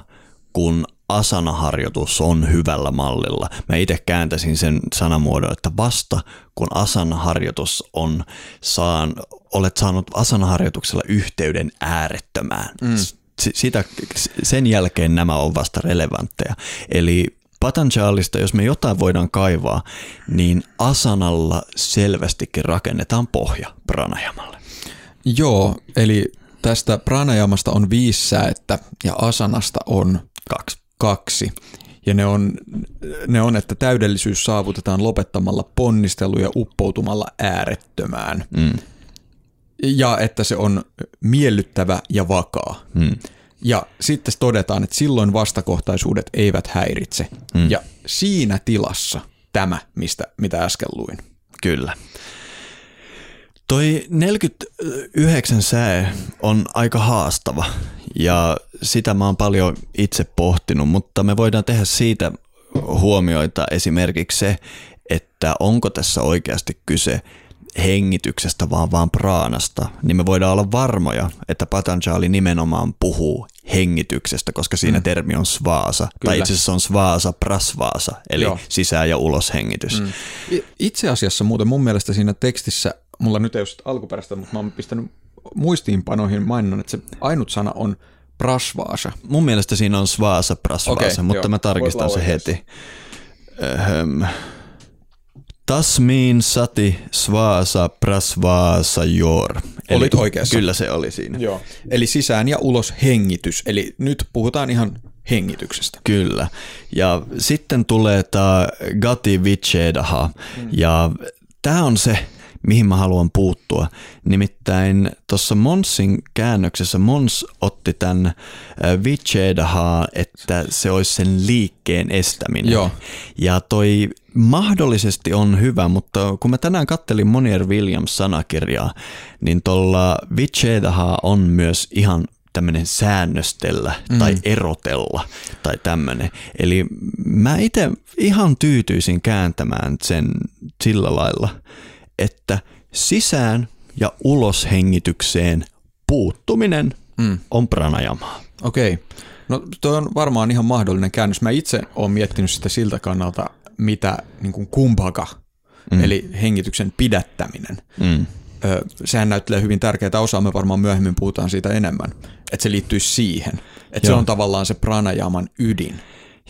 kun asanaharjoitus on hyvällä mallilla, mä itse kääntäisin sen sanamuodon, että vasta kun asanaharjoitus on, saan, olet saanut asanaharjoituksella yhteyden äärettömään, mm. Sitä, sen jälkeen nämä on vasta relevantteja. Eli Patanjalista, jos me jotain voidaan kaivaa, niin asanalla selvästikin rakennetaan pohja pranajamalle. Joo, eli tästä pranajamasta on viisi säättä ja asanasta on Kaksi. kaksi. Ja ne on, ne on, että täydellisyys saavutetaan lopettamalla ponnistelu ja uppoutumalla äärettömään. Mm. Ja että se on miellyttävä ja vakaa. Mm. Ja sitten todetaan, että silloin vastakohtaisuudet eivät häiritse. Mm. Ja siinä tilassa tämä, mistä, mitä äsken luin. Kyllä. Toi 49 sää on aika haastava ja sitä mä oon paljon itse pohtinut, mutta me voidaan tehdä siitä huomioita esimerkiksi se, että onko tässä oikeasti kyse hengityksestä vaan vaan praanasta, niin me voidaan olla varmoja, että Patanjali nimenomaan puhuu hengityksestä, koska siinä mm. termi on svaasa, Kyllä. tai itse asiassa on svaasa prasvaasa, eli Joo. sisään- ja uloshengitys. Mm. Itse asiassa muuten mun mielestä siinä tekstissä, mulla nyt ei ole alkuperäistä, mutta mä oon pistänyt muistiinpanoihin maininnan, että se ainut sana on prasvaasa. Mun mielestä siinä on svaasa prasvaasa, Okei, mutta joo. mä tarkistan Voit se heti. Öhöm. Tasmiin sati svaasa prasvaasa jor. Olit oikeassa. Kyllä se oli siinä. Joo. Eli sisään ja ulos hengitys. Eli nyt puhutaan ihan hengityksestä. Kyllä. Ja sitten tulee tämä Gati Vichedaha. Mm. Ja tämä on se, mihin mä haluan puuttua. Nimittäin tuossa Monsin käännöksessä Mons otti tämän Vichedahaa, että se olisi sen liikkeen estäminen. Joo. Ja toi mahdollisesti on hyvä, mutta kun mä tänään kattelin Monier Williams sanakirjaa, niin tuolla Vichedaha on myös ihan tämmöinen säännöstellä mm. tai erotella tai tämmöinen. Eli mä itse ihan tyytyisin kääntämään sen sillä lailla, että sisään ja uloshengitykseen puuttuminen mm. on pranajamaa. Okei. No toi on varmaan ihan mahdollinen käännös. Mä itse oon miettinyt sitä siltä kannalta, mitä niin kuin kumpaka, mm. eli hengityksen pidättäminen. Mm. Ö, sehän näyttelee hyvin tärkeää osaa, me varmaan myöhemmin puhutaan siitä enemmän, että se liittyy siihen. Että se on tavallaan se pranajaman ydin.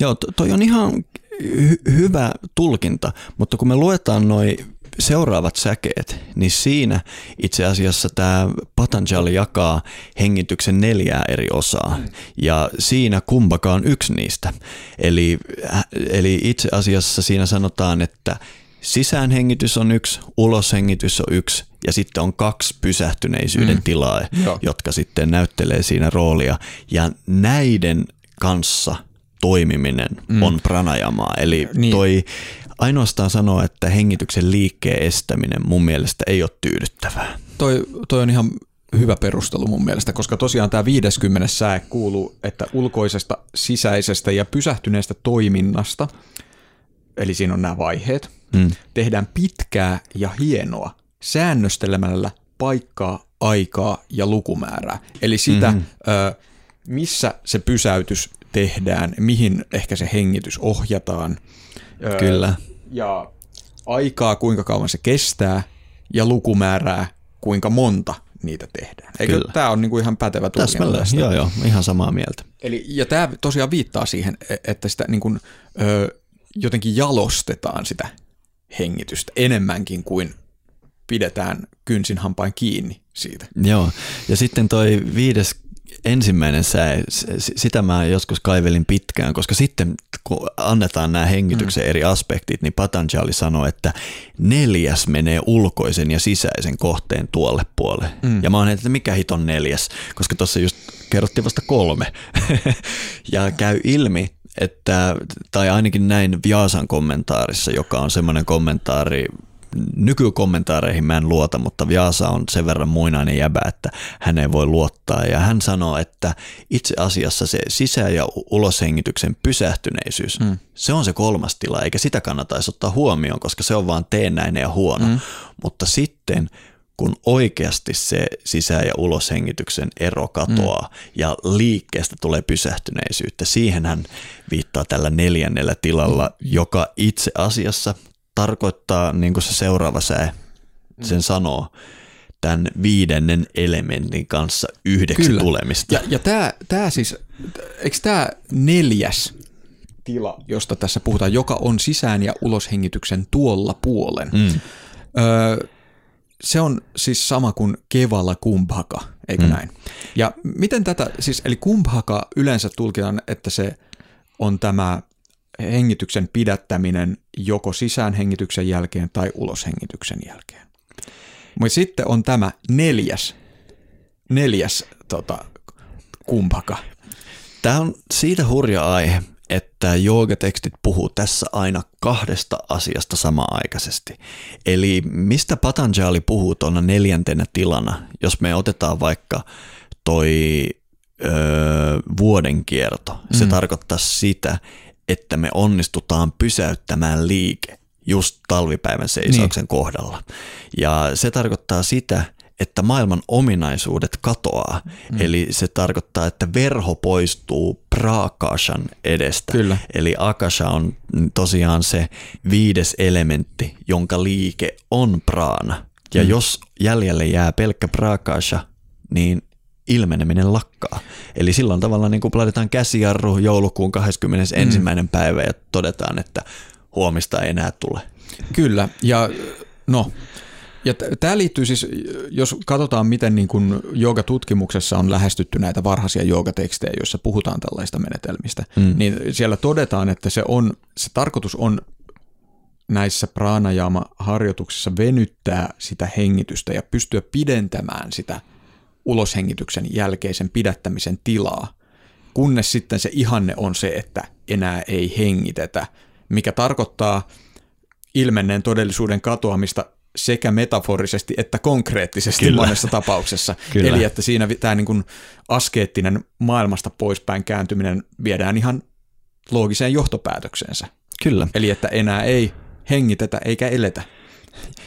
Joo, to- toi on ihan hy- hyvä tulkinta, mutta kun me luetaan noi seuraavat säkeet, niin siinä itse asiassa tämä Patanjali jakaa hengityksen neljää eri osaa mm. ja siinä kumbakaan yksi niistä. Eli, eli itse asiassa siinä sanotaan, että sisäänhengitys on yksi, uloshengitys on yksi ja sitten on kaksi pysähtyneisyyden mm. tilaa, Joo. jotka sitten näyttelee siinä roolia ja näiden kanssa toimiminen mm. on pranajamaa. Eli niin. toi ainoastaan sanoa, että hengityksen liikkeen estäminen mun mielestä ei ole tyydyttävää. Toi, toi on ihan hyvä perustelu mun mielestä, koska tosiaan tämä 50 sää kuuluu, että ulkoisesta, sisäisestä ja pysähtyneestä toiminnasta, eli siinä on nämä vaiheet, mm. tehdään pitkää ja hienoa säännöstelemällä paikkaa, aikaa ja lukumäärää. Eli sitä, mm. ö, missä se pysäytys tehdään, mihin ehkä se hengitys ohjataan. Kyllä ja aikaa, kuinka kauan se kestää, ja lukumäärää, kuinka monta niitä tehdään. Eikö Kyllä. tämä on niinku ihan pätevä tulkinta Joo, joo, ihan samaa mieltä. Eli, ja tämä tosiaan viittaa siihen, e, että sitä niinku, ö, jotenkin jalostetaan sitä hengitystä enemmänkin kuin pidetään kynsin hampain kiinni siitä. Joo, ja sitten toi viides ensimmäinen sää, sitä mä joskus kaivelin pitkään, koska sitten kun annetaan nämä hengityksen mm. eri aspektit, niin Patanjali sanoi, että neljäs menee ulkoisen ja sisäisen kohteen tuolle puolelle. Mm. Ja mä oon että mikä hiton neljäs, koska tuossa just kerrottiin vasta kolme. ja käy ilmi, että, tai ainakin näin Vyasan kommentaarissa, joka on semmoinen kommentaari, nykykommentaareihin mä en luota, mutta Viasa on sen verran muinainen jäbä, että hän ei voi luottaa. Ja hän sanoo, että itse asiassa se sisä- ja uloshengityksen pysähtyneisyys, mm. se on se kolmas tila, eikä sitä kannattaisi ottaa huomioon, koska se on vaan teennäinen ja huono. Mm. Mutta sitten kun oikeasti se sisä- ja uloshengityksen ero katoaa mm. ja liikkeestä tulee pysähtyneisyyttä, siihen hän viittaa tällä neljännellä tilalla, mm. joka itse asiassa tarkoittaa, niin kuin se seuraava sää sen mm. sanoo, tämän viidennen elementin kanssa yhdeksi Kyllä. tulemista. Ja, ja tämä, tämä siis, eikö tämä neljäs tila, josta tässä puhutaan, joka on sisään- ja uloshengityksen tuolla puolen, mm. öö, se on siis sama kuin kevalla kumbhaka, eikö mm. näin? Ja miten tätä, siis eli kumbhaka yleensä tulkitaan, että se on tämä hengityksen pidättäminen joko sisäänhengityksen jälkeen tai uloshengityksen jälkeen. Mutta sitten on tämä neljäs, neljäs tota, kumpaka. Tämä on siitä hurja aihe, että joogatekstit puhuu tässä aina kahdesta asiasta samaaikaisesti. Eli mistä Patanjali puhuu tuona neljäntenä tilana, jos me otetaan vaikka toi öö, vuoden kierto. Se mm. tarkoittaa sitä, että me onnistutaan pysäyttämään liike just talvipäivän seisauksen niin. kohdalla. Ja se tarkoittaa sitä, että maailman ominaisuudet katoaa. Mm. Eli se tarkoittaa, että verho poistuu praakashan edestä. Kyllä. Eli akasha on tosiaan se viides elementti, jonka liike on praana. Ja mm. jos jäljelle jää pelkkä praakasha, niin ilmeneminen lakkaa. Eli silloin tavallaan niin kuin laitetaan käsijarru joulukuun 21. Mm. päivä ja todetaan, että huomista ei enää tule. Kyllä, ja no, ja tämä liittyy siis, jos katsotaan, miten niin kuin joogatutkimuksessa on lähestytty näitä varhaisia joogatekstejä, joissa puhutaan tällaista menetelmistä, mm. niin siellä todetaan, että se, on, se tarkoitus on näissä pranajama-harjoituksissa venyttää sitä hengitystä ja pystyä pidentämään sitä uloshengityksen jälkeisen pidättämisen tilaa, kunnes sitten se ihanne on se, että enää ei hengitetä, mikä tarkoittaa ilmenneen todellisuuden katoamista sekä metaforisesti että konkreettisesti Kyllä. monessa tapauksessa. Kyllä. Eli että siinä tämä niin kuin askeettinen maailmasta poispäin kääntyminen viedään ihan loogiseen johtopäätökseensä. Kyllä. Eli että enää ei hengitetä eikä eletä.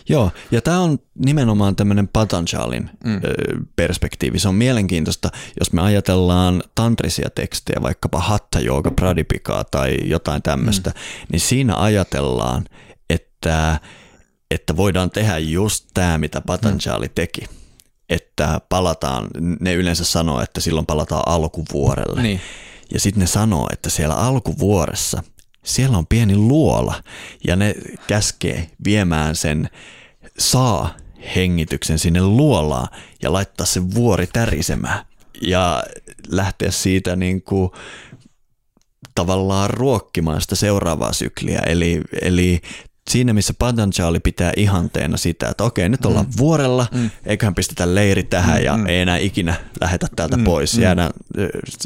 Joo, ja tämä on nimenomaan tämmöinen Patanjalin mm. perspektiivi. Se on mielenkiintoista, jos me ajatellaan tantrisia tekstejä, vaikkapa Hatta Yoga Pradipikaa tai jotain tämmöistä, mm. niin siinä ajatellaan, että, että voidaan tehdä just tämä, mitä Patanjali mm. teki. Että palataan, ne yleensä sanoo, että silloin palataan alkuvuorelle. Niin. Ja sitten ne sanoo, että siellä alkuvuoressa siellä on pieni luola ja ne käskee viemään sen saa hengityksen sinne luolaan ja laittaa sen vuori tärisemään ja lähteä siitä niin kuin tavallaan ruokkimaan sitä seuraavaa sykliä. Eli, eli siinä, missä Patanjali pitää ihanteena sitä, että okei, nyt ollaan mm. vuorella, mm. eiköhän pistetä leiri tähän mm. ja mm. ei enää ikinä lähetä täältä mm. pois, mm. jäädä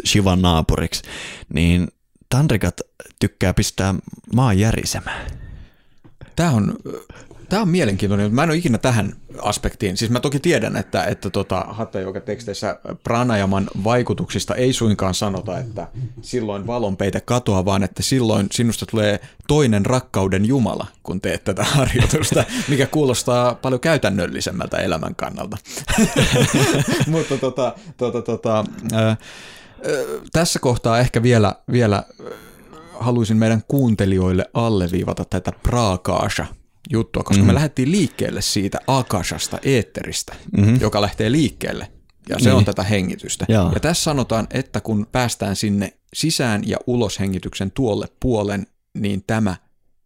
Shivan naapuriksi, niin Tandrikat tykkää pistää maan järisemään. Tämä on Tämä on mielenkiintoinen. Mä en ole ikinä tähän aspektiin. Siis mä toki tiedän, että, että tota, Hatta teksteissä pranajaman vaikutuksista ei suinkaan sanota, että silloin valonpeite katoaa, vaan että silloin sinusta tulee toinen rakkauden Jumala, kun teet tätä harjoitusta, mikä kuulostaa paljon käytännöllisemmältä elämän kannalta. Mutta tota, tota, tota, äh, tässä kohtaa ehkä vielä, vielä haluaisin meidän kuuntelijoille alleviivata tätä praakaasha juttua, koska mm-hmm. me lähdettiin liikkeelle siitä akashasta, eetteristä, mm-hmm. joka lähtee liikkeelle. Ja se niin. on tätä hengitystä. Jaa. Ja tässä sanotaan, että kun päästään sinne sisään ja ulos hengityksen tuolle puolen, niin tämä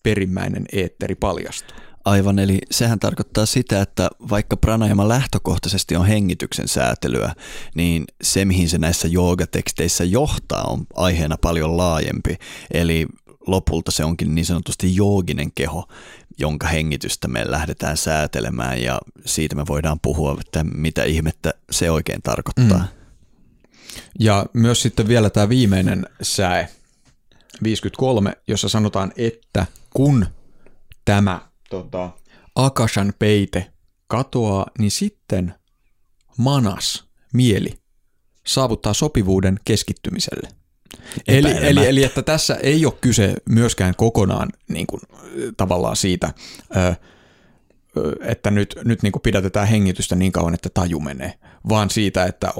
perimmäinen eetteri paljastuu. Aivan, eli sehän tarkoittaa sitä, että vaikka pranayama lähtökohtaisesti on hengityksen säätelyä, niin se, mihin se näissä joogateksteissä johtaa, on aiheena paljon laajempi. Eli lopulta se onkin niin sanotusti jooginen keho, jonka hengitystä me lähdetään säätelemään ja siitä me voidaan puhua, että mitä ihmettä se oikein tarkoittaa. Mm. Ja myös sitten vielä tämä viimeinen säe, 53, jossa sanotaan, että kun tämä tota, Akashan peite katoaa, niin sitten manas, mieli, saavuttaa sopivuuden keskittymiselle. Eli, eli, eli että tässä ei ole kyse myöskään kokonaan niin kuin, tavallaan siitä, että nyt, nyt niin kuin pidätetään hengitystä niin kauan, että taju menee, vaan siitä, että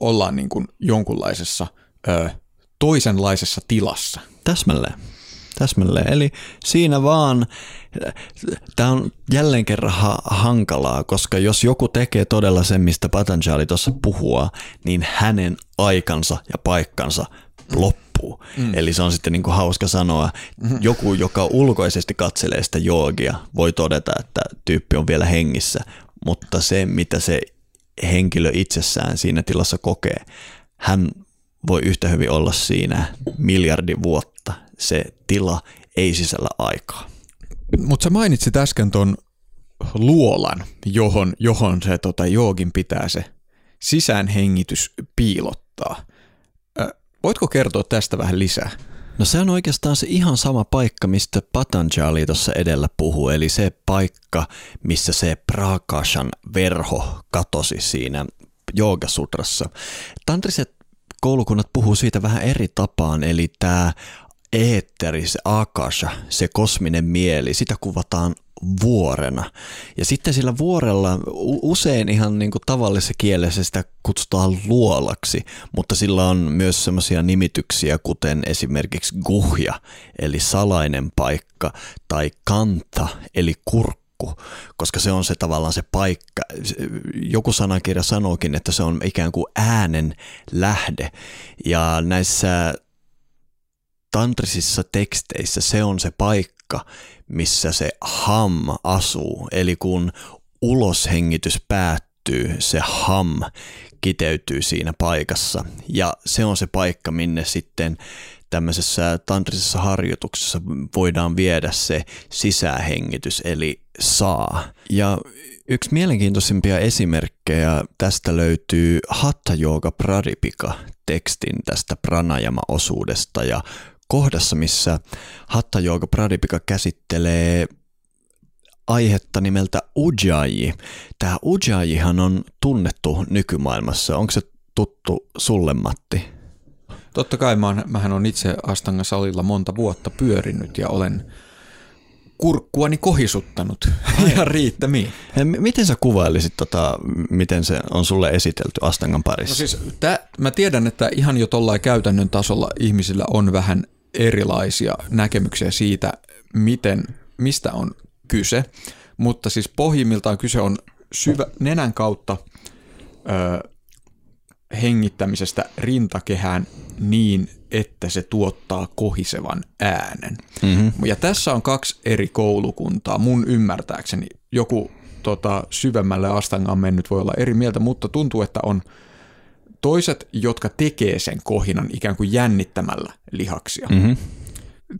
ollaan niin kuin jonkunlaisessa toisenlaisessa tilassa. Täsmälleen. Täsmälleen. Eli siinä vaan, tämä on jälleen kerran ha- hankalaa, koska jos joku tekee todella sen, mistä Patanjali tuossa puhua, niin hänen aikansa ja paikkansa loppuu. Mm. Eli se on sitten niin kuin hauska sanoa. Mm-hmm. Joku, joka ulkoisesti katselee sitä joogia, voi todeta, että tyyppi on vielä hengissä, mutta se, mitä se henkilö itsessään siinä tilassa kokee, hän voi yhtä hyvin olla siinä miljardi vuotta. Se tila ei sisällä aikaa. Mutta sä mainitsit äsken ton luolan, johon, johon se tota, joogin pitää se sisäänhengitys piilottaa. Voitko kertoa tästä vähän lisää? No se on oikeastaan se ihan sama paikka, mistä Patanjali tuossa edellä puhuu, eli se paikka, missä se Prakashan verho katosi siinä Joogasutrassa. Tantriset koulukunnat puhuu siitä vähän eri tapaan, eli tämä eetteri, se akasha, se kosminen mieli, sitä kuvataan vuorena. Ja sitten sillä vuorella usein ihan niin kuin tavallisessa kielessä sitä kutsutaan luolaksi, mutta sillä on myös semmoisia nimityksiä kuten esimerkiksi guhja, eli salainen paikka, tai kanta, eli kurkku koska se on se tavallaan se paikka. Joku sanakirja sanookin, että se on ikään kuin äänen lähde. Ja näissä tantrisissa teksteissä se on se paikka, missä se ham asuu. Eli kun uloshengitys päättyy, se ham kiteytyy siinä paikassa. Ja se on se paikka, minne sitten tämmöisessä tantrisessa harjoituksessa voidaan viedä se sisähengitys, eli saa. Ja yksi mielenkiintoisimpia esimerkkejä tästä löytyy Hatha Yoga Pradipika tekstin tästä pranayama-osuudesta ja kohdassa, missä Hatta Yoga Pradipika käsittelee aihetta nimeltä Ujjayi. Tämä Ujjayihan on tunnettu nykymaailmassa. Onko se tuttu sulle, Matti? Totta kai mä, mähän on itse Astanga salilla monta vuotta pyörinyt ja olen kurkkuani kohisuttanut ihan riittämiin. Miten sä kuvailisit, tota, miten se on sulle esitelty Astangan parissa? No siis, tää, mä tiedän, että ihan jo tuollain käytännön tasolla ihmisillä on vähän erilaisia näkemyksiä siitä, miten, mistä on kyse, mutta siis pohjimmiltaan kyse on syvä, nenän kautta ö, hengittämisestä rintakehään niin, että se tuottaa kohisevan äänen. Mm-hmm. Ja tässä on kaksi eri koulukuntaa, mun ymmärtääkseni. Joku tota, syvemmälle astangaan mennyt voi olla eri mieltä, mutta tuntuu, että on toiset, jotka tekee sen kohinan ikään kuin jännittämällä lihaksia, Mm-hmm.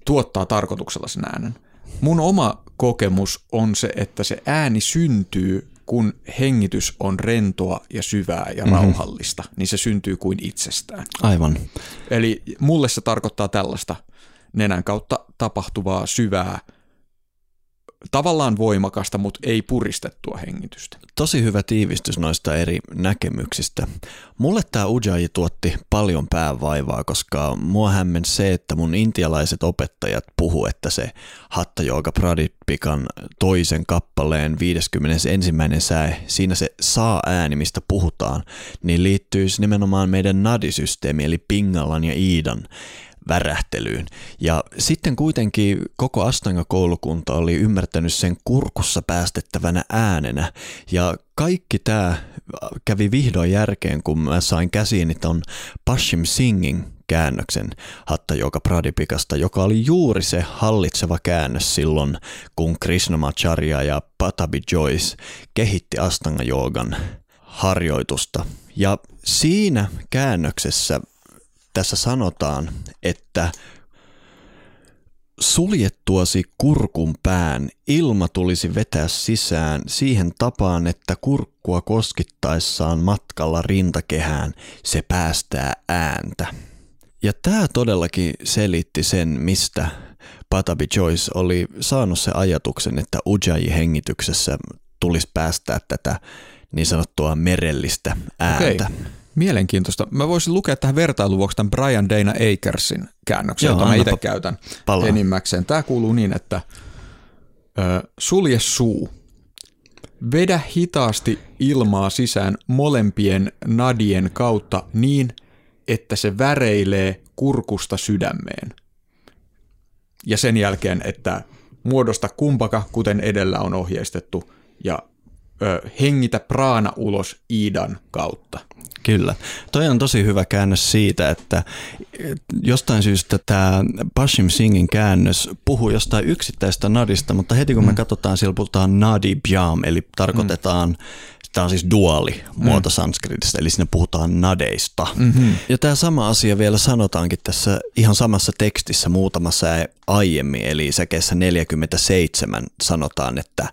tuottaa tarkoituksella sen äänen. Mun oma kokemus on se, että se ääni syntyy, kun hengitys on rentoa ja syvää ja rauhallista, niin se syntyy kuin itsestään. Aivan. Eli mulle se tarkoittaa tällaista nenän kautta tapahtuvaa syvää, tavallaan voimakasta, mutta ei puristettua hengitystä. Tosi hyvä tiivistys noista eri näkemyksistä. Mulle tämä Ujjayi tuotti paljon päävaivaa, koska mua hämmensi se, että mun intialaiset opettajat puhu, että se Hatta Yoga Pradipikan toisen kappaleen 51. säe, siinä se saa-ääni, mistä puhutaan, niin liittyisi nimenomaan meidän nadisysteemi, eli Pingalan ja Iidan värähtelyyn. Ja sitten kuitenkin koko Astanga-koulukunta oli ymmärtänyt sen kurkussa päästettävänä äänenä. Ja kaikki tämä kävi vihdoin järkeen, kun mä sain käsiini ton Pashim Singin käännöksen Hatta Joka Pradipikasta, joka oli juuri se hallitseva käännös silloin, kun Krishnamacharya ja Patabi Joyce kehitti Astanga Joogan harjoitusta. Ja siinä käännöksessä tässä sanotaan, että suljettuasi kurkun pään ilma tulisi vetää sisään siihen tapaan, että kurkkua koskittaessaan matkalla rintakehään se päästää ääntä. Ja tämä todellakin selitti sen, mistä Patabi Joyce oli saanut se ajatuksen, että Ujjayi-hengityksessä tulisi päästää tätä niin sanottua merellistä ääntä. Okei. Mielenkiintoista. Mä voisin lukea tähän vertailun vuoksi tämän Brian Dana Akersin käännöksen, Joo, jota mä itse käytän palaa. enimmäkseen. Tämä kuuluu niin, että ö, sulje suu. Vedä hitaasti ilmaa sisään molempien nadien kautta niin, että se väreilee kurkusta sydämeen. Ja sen jälkeen, että muodosta kumpaka, kuten edellä on ohjeistettu, ja ö, hengitä praana ulos Iidan kautta. Kyllä. Toi on tosi hyvä käännös siitä, että jostain syystä tämä Bashim Singin käännös puhuu jostain yksittäistä nadista, mutta heti kun me katsotaan, siellä puhutaan nadi bhyam, eli tarkoitetaan, tämä on siis duaali muoto sanskritista, eli siinä puhutaan nadeista. Mm-hmm. Ja tämä sama asia vielä sanotaankin tässä ihan samassa tekstissä muutamassa aiemmin, eli säkeessä 47 sanotaan, että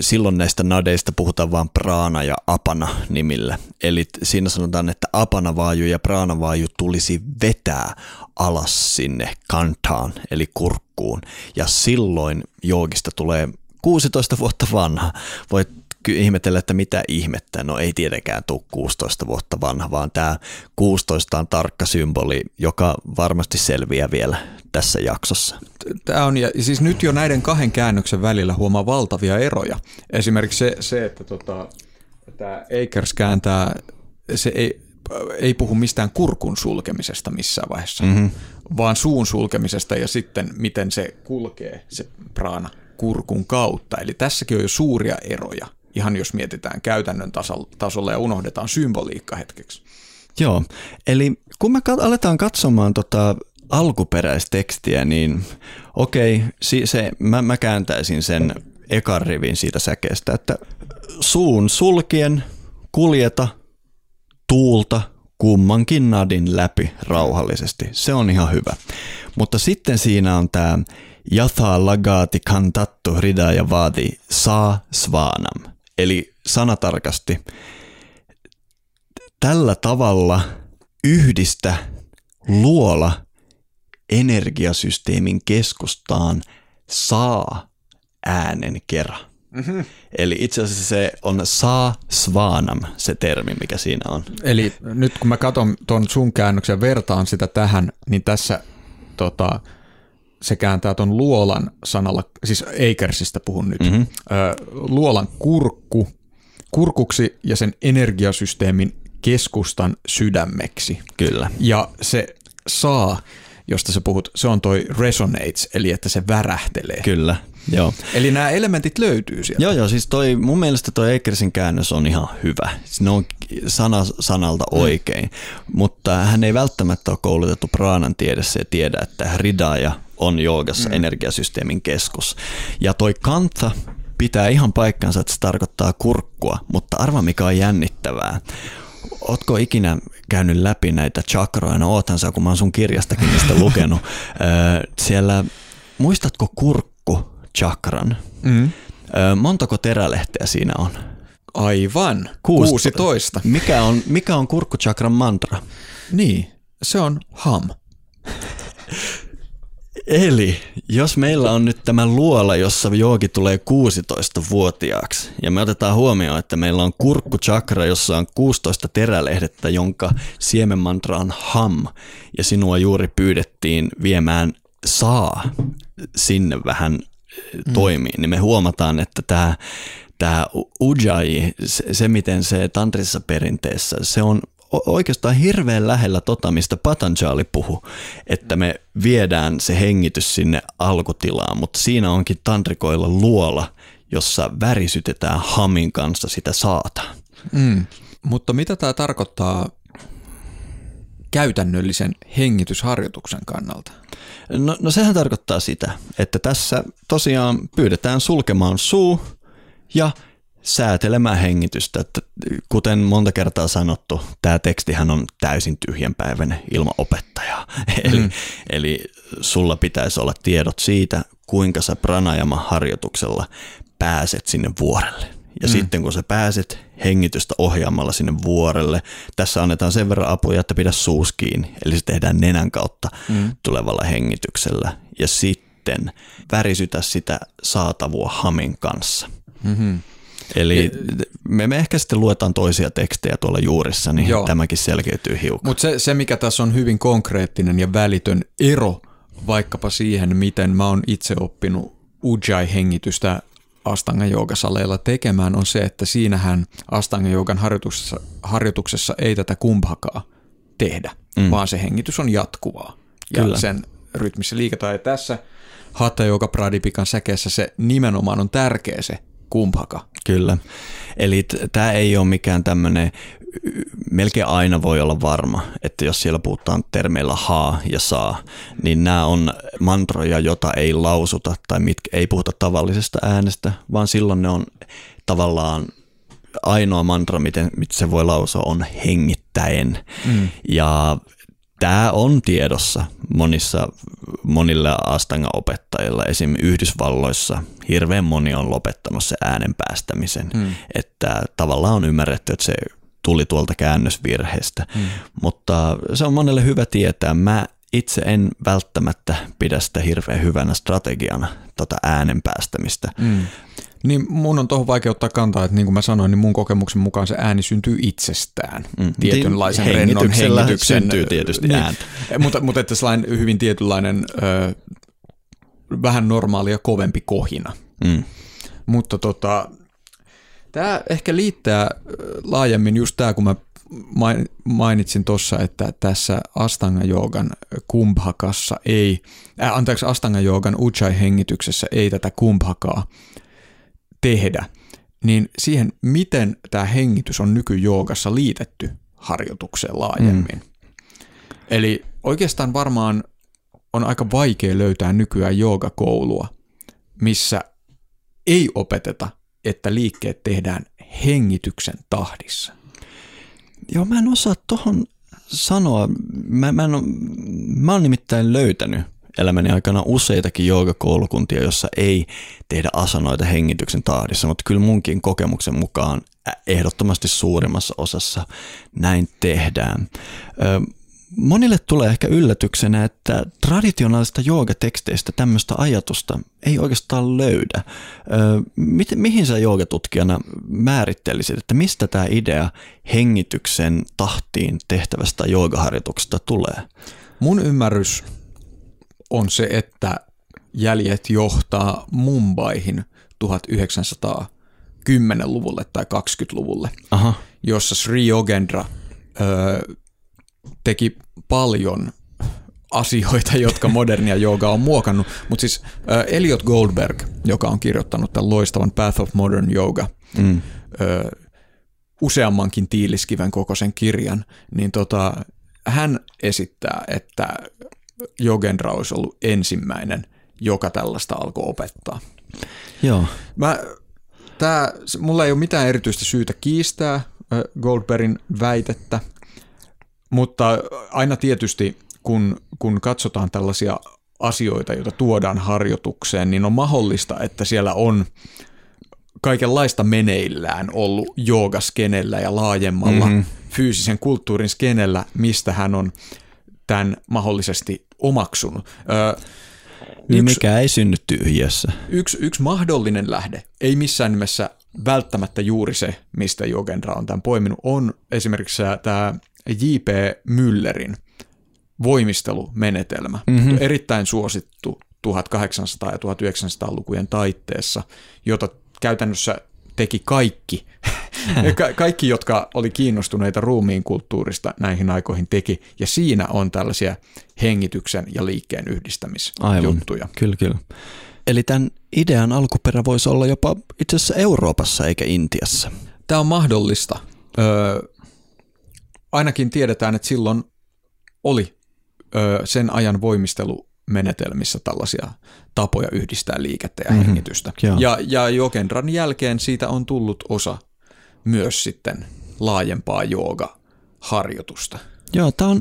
silloin näistä nadeista puhutaan vain praana ja apana nimillä. Eli siinä sanotaan, että apanavaaju ja praanavaaju tulisi vetää alas sinne kantaan, eli kurkkuun. Ja silloin joogista tulee 16 vuotta vanha. Voit ihmetellä, että mitä ihmettä. No ei tietenkään tule 16 vuotta vanha, vaan tämä 16 on tarkka symboli, joka varmasti selviää vielä tässä jaksossa. Tämä on, ja siis nyt jo näiden kahden käännöksen välillä huomaa valtavia eroja. Esimerkiksi se, se että tota, tämä Akers kääntää, se ei, ei puhu mistään kurkun sulkemisesta missään vaiheessa, mm-hmm. vaan suun sulkemisesta ja sitten miten se kulkee, se praana, kurkun kautta. Eli tässäkin on jo suuria eroja, ihan jos mietitään käytännön tasolla ja unohdetaan symboliikka hetkeksi. Joo, eli kun me aletaan katsomaan tota alkuperäistekstiä, niin okei, si- se, mä, mä kääntäisin sen ekan rivin siitä säkeestä, että suun sulkien kuljeta tuulta kummankin nadin läpi rauhallisesti. Se on ihan hyvä. Mutta sitten siinä on tämä Jatha lagati kantattu hridaya vaadi saa svanam. Eli sanatarkasti tällä tavalla yhdistä luola energiasysteemin keskustaan saa äänen kerran. Mm-hmm. Eli itse asiassa se on saa svanam, se termi, mikä siinä on. Eli nyt kun mä katson tuon sun käännöksen vertaan sitä tähän, niin tässä tota, se kääntää tuon luolan sanalla, siis Akersista puhun nyt, mm-hmm. luolan kurkku, kurkuksi ja sen energiasysteemin keskustan sydämeksi. Kyllä. Ja se saa, josta sä puhut, se on toi resonates, eli että se värähtelee. Kyllä. Joo. Eli nämä elementit löytyy sieltä. Joo, joo, siis toi, mun mielestä toi Ekersin käännös on ihan hyvä. Ne on sana sanalta oikein, mm. mutta hän ei välttämättä ole koulutettu praanan tiedessä ja tiedä, että Hridaya on joogassa mm. energiasysteemin keskus. Ja toi kanta pitää ihan paikkansa, että se tarkoittaa kurkkua, mutta arva mikä on jännittävää. Ootko ikinä käynyt läpi näitä chakroja? No oothan sä, kun mä oon sun kirjastakin niistä lukenut. Siellä, muistatko kurkku chakran? Mm. Montako terälehteä siinä on? Aivan, 16. Mikä on, mikä on kurkkuchakran mantra? Niin, se on ham. Eli jos meillä on nyt tämä luola, jossa joogi tulee 16-vuotiaaksi, ja me otetaan huomioon, että meillä on kurkkuchakra, jossa on 16 terälehdettä, jonka siemenmantra on ham, ja sinua juuri pyydettiin viemään saa sinne vähän mm. toimiin, niin me huomataan, että tämä tämä ujjayi, se, se miten se tantrissa perinteessä, se on oikeastaan hirveän lähellä tota, mistä Patanjali puhu, että me viedään se hengitys sinne alkutilaan, mutta siinä onkin tantrikoilla luola, jossa värisytetään hamin kanssa sitä saata. Mm. Mutta mitä tämä tarkoittaa käytännöllisen hengitysharjoituksen kannalta? No, no sehän tarkoittaa sitä, että tässä tosiaan pyydetään sulkemaan suu ja säätelemään hengitystä. Että kuten monta kertaa sanottu, tämä tekstihän on täysin tyhjänpäiväinen ilman opettajaa. eli, mm. eli sulla pitäisi olla tiedot siitä, kuinka sä pranajama-harjoituksella pääset sinne vuorelle. Ja mm. sitten kun sä pääset hengitystä ohjaamalla sinne vuorelle, tässä annetaan sen verran apuja, että pidä suus kiinni. Eli se tehdään nenän kautta mm. tulevalla hengityksellä. Ja sitten värisytä sitä saatavua hamin kanssa. Mm-hmm. Eli me, me ehkä sitten luetaan toisia tekstejä tuolla juurissa, niin Joo. tämäkin selkeytyy hiukan. Mutta se, se, mikä tässä on hyvin konkreettinen ja välitön ero vaikkapa siihen, miten mä oon itse oppinut Ujjayi-hengitystä Astanga Joogasaleilla tekemään, on se, että siinähän Astanga Joogan harjoituksessa, harjoituksessa ei tätä kumpakaa tehdä, mm. vaan se hengitys on jatkuvaa. Ja Kyllä. sen rytmissä liikataan. Ja tässä Hatha Yoga Pradipikan säkeessä se nimenomaan on tärkeä se kumpaka. Kyllä. Eli tämä ei ole mikään tämmöinen, melkein aina voi olla varma, että jos siellä puhutaan termeillä haa ja saa, niin nämä on mantroja, jota ei lausuta tai mitkä ei puhuta tavallisesta äänestä, vaan silloin ne on tavallaan ainoa mantra, miten, miten se voi lausua, on hengittäen. Mm. Ja Tämä on tiedossa monissa, monilla Astanga-opettajilla. Esim. Yhdysvalloissa hirveän moni on lopettanut se äänen päästämisen. Hmm. Että tavallaan on ymmärretty, että se tuli tuolta käännösvirheestä. Hmm. Mutta se on monelle hyvä tietää. Mä itse en välttämättä pidä sitä hirveän hyvänä strategiana, tota äänen päästämistä. Hmm. Niin mun on tuohon vaikea ottaa kantaa, että niin kuin mä sanoin, niin mun kokemuksen mukaan se ääni syntyy itsestään. Mm. Tietynlaisen rennon hengityksen. syntyy tietysti niin, ääntä. Mutta, mutta että sellainen hyvin tietynlainen, ö, vähän normaalia kovempi kohina. Mm. Mutta tota, tämä ehkä liittää laajemmin just tämä, kun mä mainitsin tuossa, että tässä Astanga Joogan kumbhakassa ei, äh, anteeksi, Astanga Joogan Ujjayi-hengityksessä ei tätä kumbhakaa tehdä, niin siihen, miten tämä hengitys on nykyjoogassa liitetty harjoitukseen laajemmin. Mm. Eli oikeastaan varmaan on aika vaikea löytää nykyään joogakoulua, missä ei opeteta, että liikkeet tehdään hengityksen tahdissa. Joo, mä en osaa tuohon sanoa. Mä, mä, en mä oon nimittäin löytänyt elämäni aikana useitakin joogakoulukuntia, jossa ei tehdä asanoita hengityksen tahdissa, mutta kyllä munkin kokemuksen mukaan ehdottomasti suurimmassa osassa näin tehdään. Monille tulee ehkä yllätyksenä, että traditionaalista joogateksteistä tämmöistä ajatusta ei oikeastaan löydä. mihin sä joogatutkijana määrittelisit, että mistä tämä idea hengityksen tahtiin tehtävästä joogaharjoituksesta tulee? Mun ymmärrys on se, että jäljet johtaa Mumbaihin 1910-luvulle tai 20-luvulle, Aha. jossa Sri Yogendra ö, teki paljon asioita, jotka modernia joogaa on muokannut. Mutta siis äh, Elliot Goldberg, joka on kirjoittanut tämän loistavan Path of Modern Yoga, mm. äh, useammankin tiiliskiven kokoisen kirjan, niin tota, hän esittää, että Jogendra olisi ollut ensimmäinen, joka tällaista alkoi opettaa. Joo. Mä, tää, mulla ei ole mitään erityistä syytä kiistää Goldbergin väitettä, mutta aina tietysti kun, kun katsotaan tällaisia asioita, joita tuodaan harjoitukseen, niin on mahdollista, että siellä on kaikenlaista meneillään ollut joogaskenellä ja laajemmalla mm-hmm. fyysisen kulttuurin skenellä, mistä hän on tämän mahdollisesti omaksunut. Öö, niin yksi, mikä ei synny tyhjössä. Yksi, yksi mahdollinen lähde, ei missään nimessä välttämättä juuri se, mistä Jogendra on tämän poiminut, on esimerkiksi tämä J.P. Müllerin voimistelumenetelmä. Mm-hmm. Erittäin suosittu 1800- ja 1900-lukujen taitteessa, jota käytännössä teki kaikki, Ka- kaikki, jotka oli kiinnostuneita ruumiin kulttuurista näihin aikoihin teki, ja siinä on tällaisia hengityksen ja liikkeen yhdistämisjuttuja. Aivan, kyllä, kyllä. Eli tämän idean alkuperä voisi olla jopa itse asiassa Euroopassa eikä Intiassa. Tämä on mahdollista. Öö, ainakin tiedetään, että silloin oli öö, sen ajan voimistelu menetelmissä tällaisia tapoja yhdistää liikettä ja mm-hmm. hengitystä. Ja, ja Jokenran jälkeen siitä on tullut osa myös sitten laajempaa jooga-harjoitusta. Joo, tämä on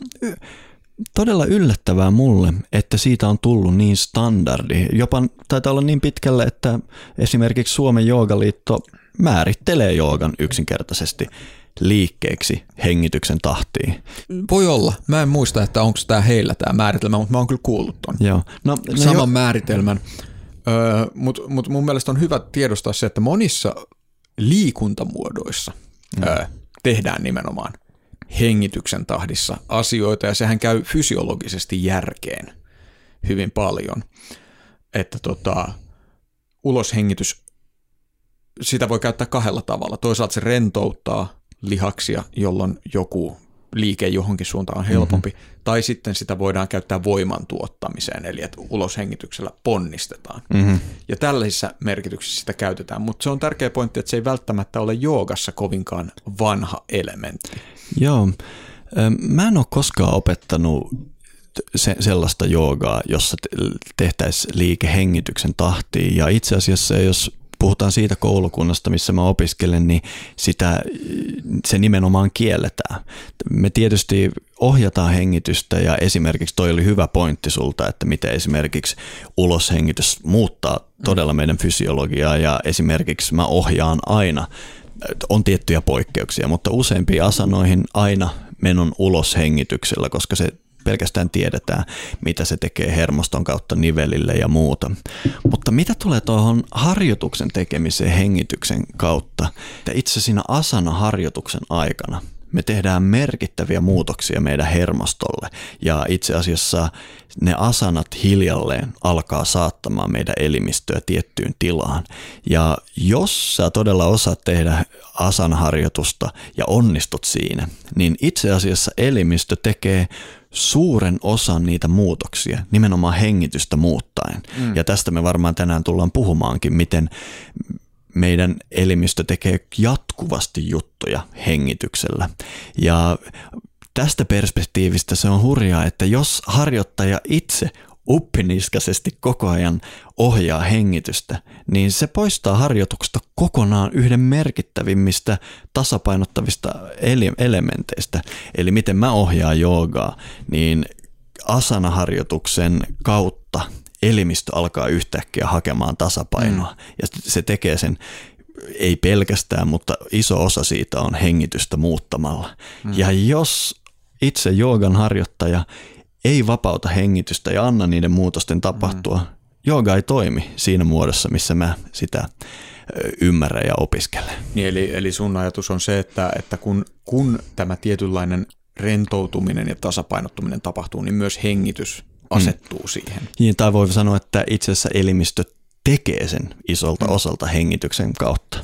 todella yllättävää mulle, että siitä on tullut niin standardi. Jopa taitaa olla niin pitkälle, että esimerkiksi Suomen joogaliitto määrittelee joogan yksinkertaisesti liikkeeksi hengityksen tahtiin. Voi olla. Mä en muista, että onko tämä heillä tämä määritelmä, mutta mä oon kyllä kuullut ton. Joo. No, no Saman jo... määritelmän. Öö, mutta mut mun mielestä on hyvä tiedostaa se, että monissa liikuntamuodoissa mm. öö, tehdään nimenomaan hengityksen tahdissa asioita, ja sehän käy fysiologisesti järkeen hyvin paljon. Että tota, uloshengitys, sitä voi käyttää kahdella tavalla. Toisaalta se rentouttaa lihaksia, jolloin joku liike johonkin suuntaan on helpompi, mm-hmm. tai sitten sitä voidaan käyttää voiman tuottamiseen, eli että uloshengityksellä ponnistetaan. Mm-hmm. Ja tällaisissa merkityksissä sitä käytetään, mutta se on tärkeä pointti, että se ei välttämättä ole joogassa kovinkaan vanha elementti. Joo, mä en ole koskaan opettanut se, sellaista joogaa, jossa tehtäisiin liike hengityksen tahtiin, ja itse asiassa jos puhutaan siitä koulukunnasta, missä mä opiskelen, niin sitä, se nimenomaan kielletään. Me tietysti ohjataan hengitystä ja esimerkiksi toi oli hyvä pointti sulta, että miten esimerkiksi uloshengitys muuttaa todella meidän fysiologiaa ja esimerkiksi mä ohjaan aina on tiettyjä poikkeuksia, mutta useimpiin asanoihin aina menon uloshengityksellä, koska se pelkästään tiedetään, mitä se tekee hermoston kautta nivelille ja muuta. Mutta mitä tulee tuohon harjoituksen tekemiseen hengityksen kautta, itse siinä asana-harjoituksen aikana me tehdään merkittäviä muutoksia meidän hermostolle ja itse asiassa ne asanat hiljalleen alkaa saattamaan meidän elimistöä tiettyyn tilaan. Ja jos sä todella osaat tehdä asanharjoitusta ja onnistut siinä, niin itse asiassa elimistö tekee suuren osan niitä muutoksia, nimenomaan hengitystä muuttaen. Mm. Ja tästä me varmaan tänään tullaan puhumaankin, miten meidän elimistö tekee jatkuvasti juttuja hengityksellä. Ja tästä perspektiivistä se on hurjaa, että jos harjoittaja itse uppiniskaisesti koko ajan ohjaa hengitystä, niin se poistaa harjoituksesta kokonaan yhden merkittävimmistä tasapainottavista elementeistä. Eli miten mä ohjaan joogaa, niin asanaharjoituksen kautta elimistö alkaa yhtäkkiä hakemaan tasapainoa. Mm. Ja se tekee sen ei pelkästään, mutta iso osa siitä on hengitystä muuttamalla. Mm. Ja jos itse joogan harjoittaja ei vapauta hengitystä ja anna niiden muutosten tapahtua, mm. jooga ei toimi siinä muodossa, missä mä sitä ymmärrän ja opiskelen. Niin, eli, eli sun ajatus on se, että, että kun, kun tämä tietynlainen rentoutuminen ja tasapainottuminen tapahtuu, niin myös hengitys asettuu mm. siihen. Niin, tai voi sanoa, että itse asiassa elimistö tekee sen isolta mm. osalta hengityksen kautta.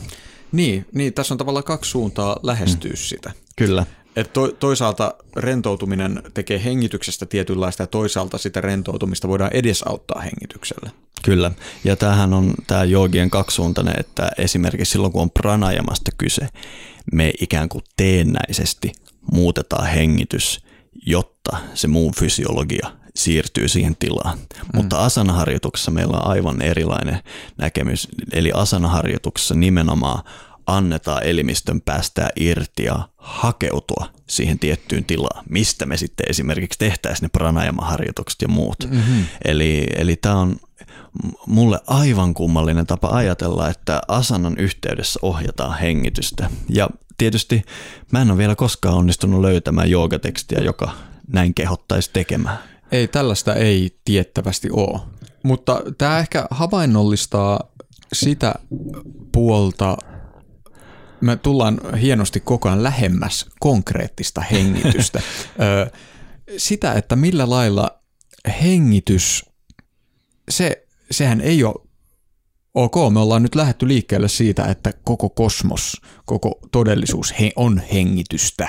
Niin, niin, tässä on tavallaan kaksi suuntaa lähestyä mm. sitä. Kyllä. Et to, toisaalta rentoutuminen tekee hengityksestä tietynlaista ja toisaalta sitä rentoutumista voidaan edesauttaa hengityksellä. Kyllä, ja tämähän on tämä joogien kaksisuuntainen, että esimerkiksi silloin kun on pranajamasta kyse, me ikään kuin teennäisesti muutetaan hengitys, jotta se muu fysiologia siirtyy siihen tilaan. Mm. Mutta asanaharjoituksessa meillä on aivan erilainen näkemys. Eli asanaharjoituksessa nimenomaan annetaan elimistön päästää irti ja hakeutua siihen tiettyyn tilaan, mistä me sitten esimerkiksi tehtäisiin ne pranajama-harjoitukset ja muut. Mm-hmm. Eli, eli tämä on mulle aivan kummallinen tapa ajatella, että asanan yhteydessä ohjataan hengitystä. Ja tietysti mä en ole vielä koskaan onnistunut löytämään joogatekstiä, joka näin kehottaisi tekemään. Ei, tällaista ei tiettävästi ole. Mutta tämä ehkä havainnollistaa sitä puolta, me tullaan hienosti koko ajan lähemmäs konkreettista hengitystä. sitä, että millä lailla hengitys, se, sehän ei ole ok, me ollaan nyt lähetty liikkeelle siitä, että koko kosmos, koko todellisuus on hengitystä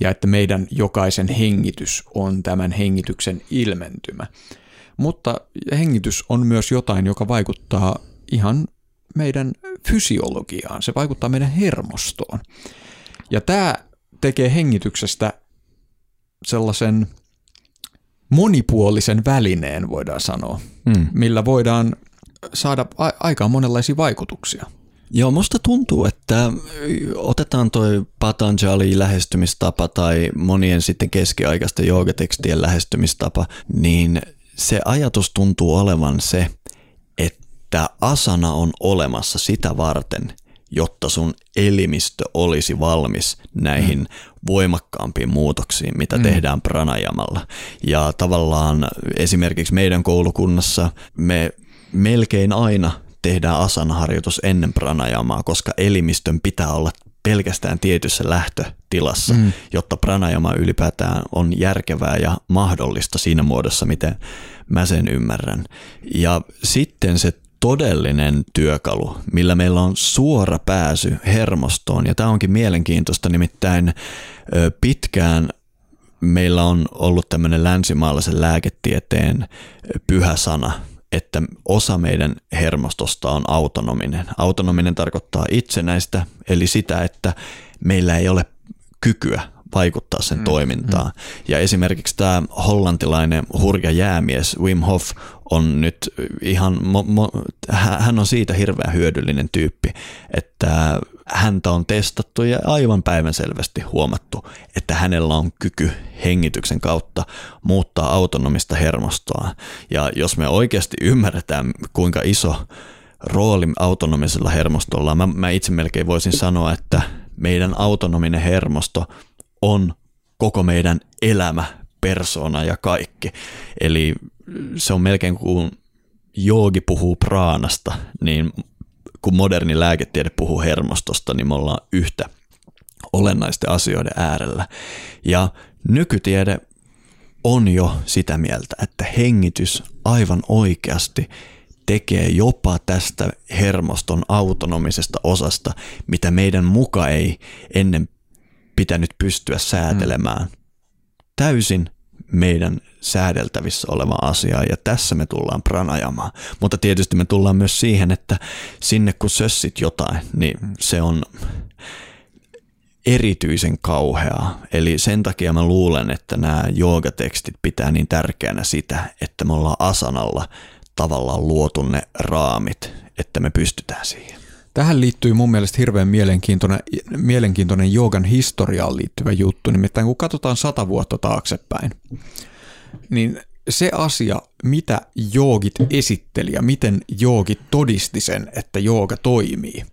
ja että meidän jokaisen hengitys on tämän hengityksen ilmentymä. Mutta hengitys on myös jotain, joka vaikuttaa ihan meidän fysiologiaan, se vaikuttaa meidän hermostoon. Ja tämä tekee hengityksestä sellaisen monipuolisen välineen, voidaan sanoa, mm. millä voidaan saada a- aikaan monenlaisia vaikutuksia. Joo, musta tuntuu, että otetaan toi Patanjali lähestymistapa tai monien sitten keskiaikaisten joogatekstien lähestymistapa, niin se ajatus tuntuu olevan se, että asana on olemassa sitä varten, jotta sun elimistö olisi valmis näihin mm. voimakkaampiin muutoksiin, mitä mm. tehdään pranajamalla. Ja tavallaan esimerkiksi meidän koulukunnassa me melkein aina tehdään asanaharjoitus ennen pranajamaa, koska elimistön pitää olla pelkästään tietyssä lähtötilassa, mm. jotta pranajama ylipäätään on järkevää ja mahdollista siinä muodossa, miten mä sen ymmärrän. Ja sitten se todellinen työkalu, millä meillä on suora pääsy hermostoon, ja tämä onkin mielenkiintoista, nimittäin pitkään meillä on ollut tämmöinen länsimaalaisen lääketieteen pyhä sana, että osa meidän hermostosta on autonominen. Autonominen tarkoittaa itsenäistä, eli sitä, että meillä ei ole kykyä vaikuttaa sen mm, toimintaan. Mm. Ja esimerkiksi tämä hollantilainen hurja jäämies Wim Hof on nyt ihan, mo, mo, hän on siitä hirveän hyödyllinen tyyppi, että häntä on testattu ja aivan päivänselvästi huomattu, että hänellä on kyky hengityksen kautta muuttaa autonomista hermostoa. Ja jos me oikeasti ymmärretään, kuinka iso rooli autonomisella hermostolla, mä, mä itse melkein voisin sanoa, että meidän autonominen hermosto on koko meidän elämä, persona ja kaikki. Eli se on melkein kuin joogi puhuu praanasta, niin kun moderni lääketiede puhuu hermostosta, niin me ollaan yhtä olennaisten asioiden äärellä. Ja nykytiede on jo sitä mieltä, että hengitys aivan oikeasti tekee jopa tästä hermoston autonomisesta osasta, mitä meidän muka ei ennen pitänyt pystyä säätelemään. Mm. Täysin meidän säädeltävissä oleva asia ja tässä me tullaan pranajamaan. Mutta tietysti me tullaan myös siihen, että sinne kun sössit jotain, niin se on erityisen kauheaa. Eli sen takia mä luulen, että nämä joogatekstit pitää niin tärkeänä sitä, että me ollaan asanalla tavallaan luotu ne raamit, että me pystytään siihen. Tähän liittyy mun mielestä hirveän mielenkiintoinen, mielenkiintoinen joogan historiaan liittyvä juttu. Nimittäin kun katsotaan sata vuotta taaksepäin, niin se asia, mitä joogit esitteli ja miten joogit todisti sen, että jooga toimii,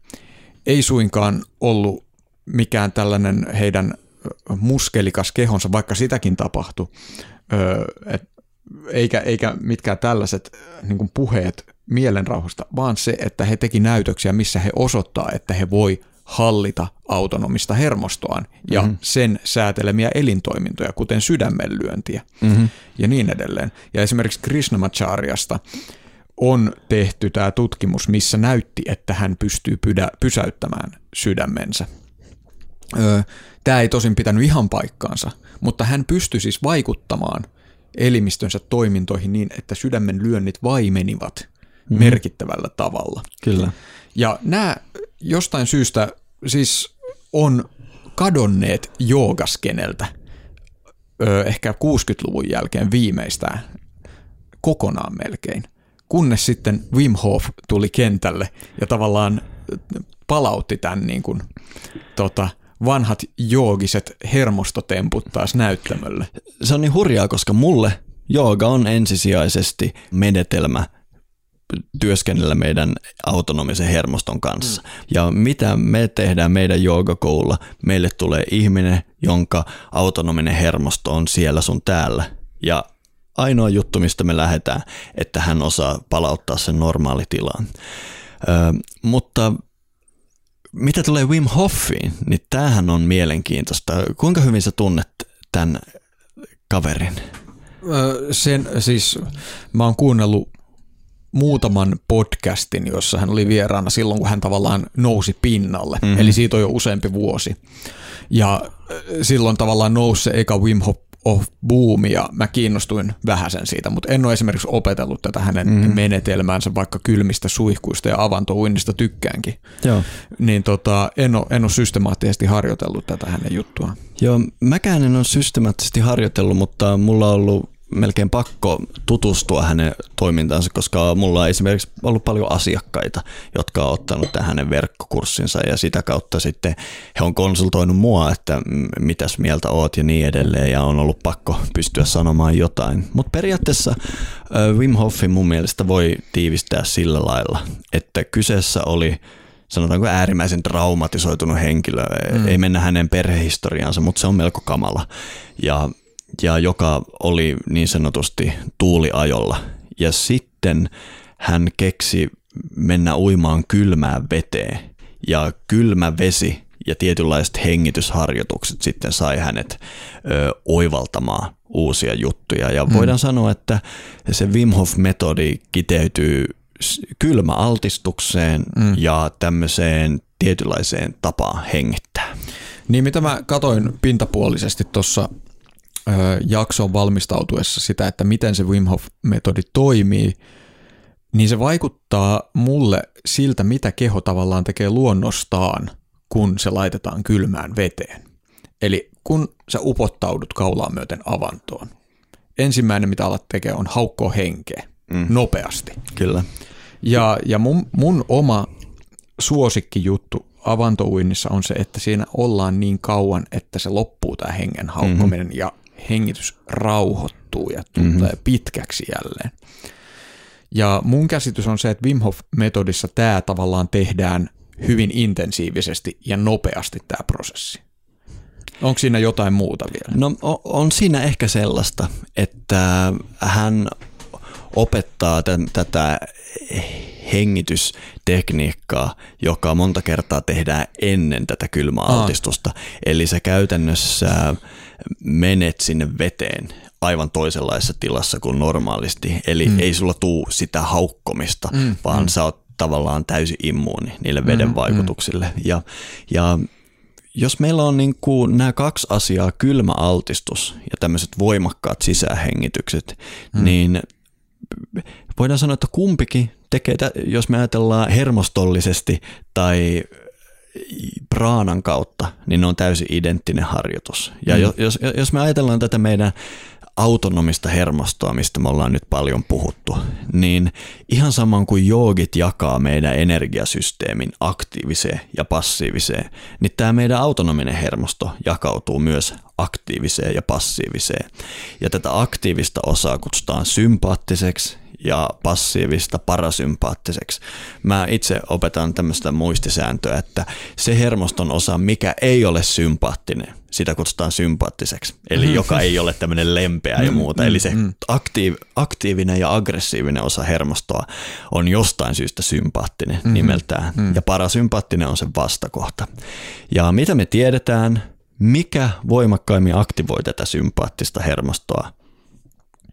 ei suinkaan ollut mikään tällainen heidän muskelikas kehonsa, vaikka sitäkin tapahtui, eikä, eikä mitkään tällaiset niin puheet mielenrauhasta, vaan se, että he teki näytöksiä, missä he osoittaa, että he voi hallita autonomista hermostoaan ja mm-hmm. sen säätelemiä elintoimintoja, kuten sydämenlyöntiä mm-hmm. ja niin edelleen. Ja esimerkiksi Krishnamacharyasta on tehty tämä tutkimus, missä näytti, että hän pystyy pydä, pysäyttämään sydämensä. Tämä ei tosin pitänyt ihan paikkaansa, mutta hän pystyi siis vaikuttamaan elimistönsä toimintoihin niin, että sydämen lyönnit vaimenivat mm. merkittävällä tavalla. Kyllä. Ja nämä jostain syystä siis on kadonneet joogaskeneltä ehkä 60-luvun jälkeen viimeistään kokonaan melkein, kunnes sitten Wim Hof tuli kentälle ja tavallaan palautti tämän niin kuin, tota, vanhat joogiset hermostotemput taas näyttämölle. Se on niin hurjaa, koska mulle jooga on ensisijaisesti menetelmä työskennellä meidän autonomisen hermoston kanssa. Mm. Ja mitä me tehdään meidän joogakoululla? Meille tulee ihminen, jonka autonominen hermosto on siellä sun täällä. Ja ainoa juttu, mistä me lähdetään, että hän osaa palauttaa sen normaalitilaan. Ö, mutta mitä tulee Wim Hoffiin, niin tämähän on mielenkiintoista. Kuinka hyvin sä tunnet tämän kaverin? Sen siis, mä oon kuunnellut muutaman podcastin, jossa hän oli vieraana silloin, kun hän tavallaan nousi pinnalle. Mm-hmm. Eli siitä on jo useampi vuosi. Ja silloin tavallaan nousi se eka Wim Hof of boom ja mä kiinnostuin vähäsen siitä, mutta en ole esimerkiksi opetellut tätä hänen mm. menetelmäänsä, vaikka kylmistä suihkuista ja avantouinnista tykkäänkin. Joo. Niin tota, en, ole, en ole systemaattisesti harjoitellut tätä hänen juttua. Joo, mäkään en ole systemaattisesti harjoitellut, mutta mulla on ollut melkein pakko tutustua hänen toimintaansa, koska mulla on esimerkiksi ollut paljon asiakkaita, jotka on ottanut tähän hänen verkkokurssinsa ja sitä kautta sitten he on konsultoinut mua, että mitäs mieltä oot ja niin edelleen ja on ollut pakko pystyä sanomaan jotain. Mutta periaatteessa Wim Hofin mun mielestä voi tiivistää sillä lailla, että kyseessä oli sanotaanko äärimmäisen traumatisoitunut henkilö. Mm. Ei mennä hänen perhehistoriaansa, mutta se on melko kamala. Ja ja joka oli niin sanotusti tuuliajolla. Ja sitten hän keksi mennä uimaan kylmään veteen. Ja kylmä vesi ja tietynlaiset hengitysharjoitukset sitten sai hänet ö, oivaltamaan uusia juttuja. Ja mm. voidaan sanoa, että se Wim Hof-metodi kiteytyy kylmäaltistukseen mm. ja tämmöiseen tietynlaiseen tapaan hengittää. Niin mitä mä katoin pintapuolisesti tuossa jakson valmistautuessa sitä, että miten se Wim Hof-metodi toimii, niin se vaikuttaa mulle siltä, mitä keho tavallaan tekee luonnostaan, kun se laitetaan kylmään veteen. Eli kun sä upottaudut kaulaan myöten avantoon, ensimmäinen mitä alat tekee on haukkoa henkeä mm. nopeasti. Kyllä. Ja, ja mun, mun oma suosikkijuttu avantouinnissa on se, että siinä ollaan niin kauan, että se loppuu tämä hengen haukkominen mm-hmm. ja hengitys rauhoittuu ja tulee mm-hmm. pitkäksi jälleen. Ja mun käsitys on se, että Wim Hof-metodissa tämä tavallaan tehdään hyvin intensiivisesti ja nopeasti tämä prosessi. Onko siinä jotain muuta vielä? No on siinä ehkä sellaista, että hän opettaa t- tätä hengitystekniikkaa, joka monta kertaa tehdään ennen tätä kylmäaltistusta. Eli se käytännössä menet sinne veteen aivan toisenlaisessa tilassa kuin normaalisti. Eli mm. ei sulla tuu sitä haukkomista, mm. vaan mm. sä oot tavallaan täysin immuuni niille veden mm. vaikutuksille. Mm. Ja, ja jos meillä on niin kuin nämä kaksi asiaa, kylmä altistus ja tämmöiset voimakkaat sisähengitykset, mm. niin voidaan sanoa, että kumpikin tekee, jos me ajatellaan hermostollisesti tai praanan kautta, niin ne on täysin identtinen harjoitus. Ja mm. jos, jos me ajatellaan tätä meidän autonomista hermostoa, mistä me ollaan nyt paljon puhuttu, niin ihan saman kuin joogit jakaa meidän energiasysteemin aktiiviseen ja passiiviseen, niin tämä meidän autonominen hermosto jakautuu myös aktiiviseen ja passiiviseen. Ja tätä aktiivista osaa kutsutaan sympaattiseksi ja passiivista parasympaattiseksi. Mä itse opetan tämmöistä muistisääntöä, että se hermoston osa, mikä ei ole sympaattinen, sitä kutsutaan sympaattiseksi. Eli mm-hmm. joka ei ole tämmöinen lempeä ja mm, muuta. Eli se mm-hmm. aktiiv, aktiivinen ja aggressiivinen osa hermostoa on jostain syystä sympaattinen mm-hmm. nimeltään. Mm-hmm. Ja parasympaattinen on se vastakohta. Ja mitä me tiedetään, mikä voimakkaimmin aktivoi tätä sympaattista hermostoa?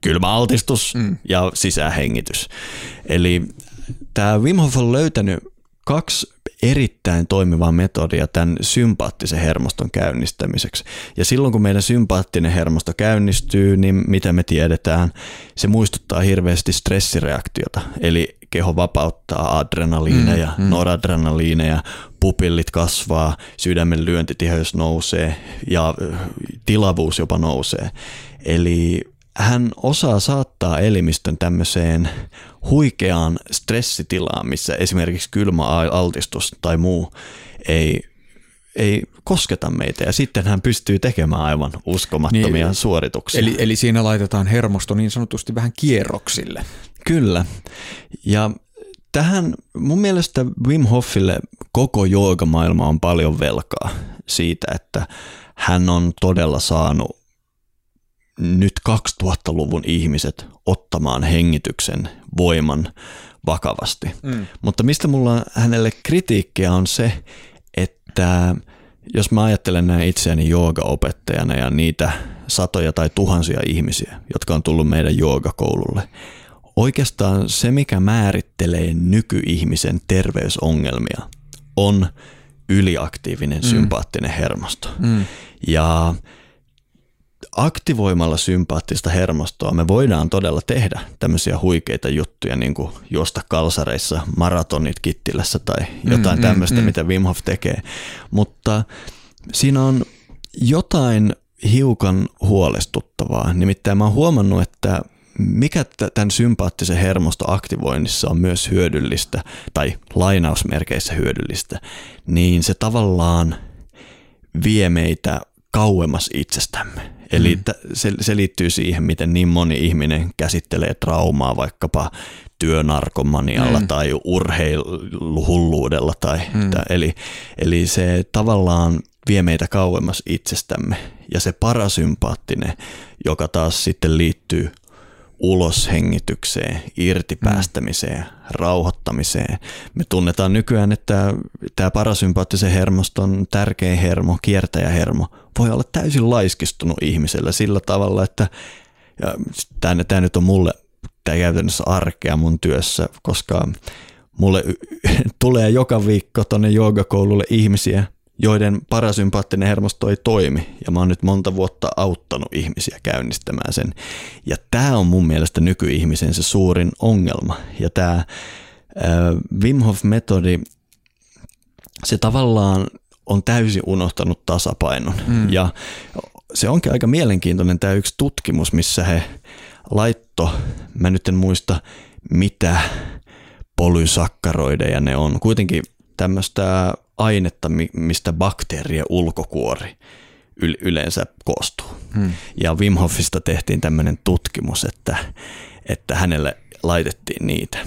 Kylmäaltistus mm. ja sisähengitys. Eli tämä Wim Hof on löytänyt kaksi erittäin toimiva metodia tämän sympaattisen hermoston käynnistämiseksi. Ja silloin kun meidän sympaattinen hermosto käynnistyy, niin mitä me tiedetään, se muistuttaa hirveästi stressireaktiota. Eli keho vapauttaa adrenaliineja, mm, mm. noradrenaliineja, pupillit kasvaa, sydämen lyöntitiheys nousee ja tilavuus jopa nousee. Eli hän osaa saattaa elimistön tämmöiseen huikeaan stressitilaan, missä esimerkiksi kylmä altistus tai muu ei, ei kosketa meitä. Ja sitten hän pystyy tekemään aivan uskomattomia niin, suorituksia. Eli, eli siinä laitetaan hermosto niin sanotusti vähän kierroksille. Kyllä. Ja tähän mun mielestä Wim Hofille koko joogamaailma on paljon velkaa siitä, että hän on todella saanut nyt 2000-luvun ihmiset ottamaan hengityksen voiman vakavasti. Mm. Mutta mistä mulla hänelle kritiikkiä on se, että jos mä ajattelen näin itseäni joogaopettajana ja niitä satoja tai tuhansia ihmisiä, jotka on tullut meidän joogakoululle, oikeastaan se, mikä määrittelee nykyihmisen terveysongelmia, on yliaktiivinen mm. sympaattinen hermosto. Mm. Ja aktivoimalla sympaattista hermostoa me voidaan todella tehdä tämmöisiä huikeita juttuja, niin kuin juosta kalsareissa, maratonit Kittilässä tai mm, jotain mm, tämmöistä, mm, mitä Wim Hof tekee. Mutta siinä on jotain hiukan huolestuttavaa. Nimittäin mä oon huomannut, että mikä tämän sympaattisen hermostoaktivoinnissa on myös hyödyllistä, tai lainausmerkeissä hyödyllistä, niin se tavallaan vie meitä kauemmas itsestämme. Eli mm. se, se liittyy siihen, miten niin moni ihminen käsittelee traumaa vaikkapa työnarkomanialla mm. tai urheiluhulluudella. Tai, mm. tai, eli, eli se tavallaan vie meitä kauemmas itsestämme. Ja se parasympaattinen, joka taas sitten liittyy uloshengitykseen, irtipäästämiseen, mm. rauhoittamiseen. Me tunnetaan nykyään, että tämä parasympaattisen hermoston tärkein hermo, kiertäjähermo, voi olla täysin laiskistunut ihmisellä sillä tavalla, että tämä, nyt on mulle tämä käytännössä arkea mun työssä, koska mulle tulee joka viikko tuonne joogakoululle ihmisiä, joiden parasympaattinen hermosto ei toimi. Ja mä oon nyt monta vuotta auttanut ihmisiä käynnistämään sen. Ja tämä on mun mielestä nykyihmisen se suurin ongelma. Ja tämä äh, Wim Hof-metodi, se tavallaan on täysin unohtanut tasapainon. Mm. Ja se onkin aika mielenkiintoinen tämä yksi tutkimus, missä he laitto, mä nyt en muista mitä polysakkaroideja ne on, kuitenkin tämmöistä ainetta, mistä bakteerien ulkokuori yleensä koostuu. Hmm. Ja Wim Hofista tehtiin tämmöinen tutkimus, että, että hänelle laitettiin niitä.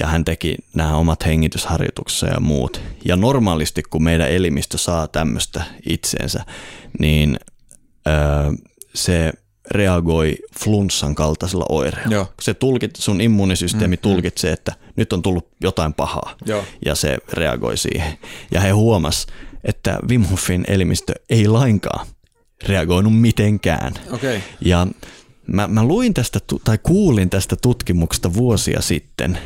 Ja hän teki nämä omat hengitysharjoituksensa ja muut. Ja normaalisti, kun meidän elimistö saa tämmöistä itseensä, niin öö, se reagoi flunssan kaltaisella oireella. Joo. Se tulkit, sun immuunisysteemi mm, mm. tulkitsee, että nyt on tullut jotain pahaa Joo. ja se reagoi siihen. Ja he huomas, että Wim Hofin elimistö ei lainkaan reagoinut mitenkään. Okay. Ja mä, mä luin tästä tai kuulin tästä tutkimuksesta vuosia sitten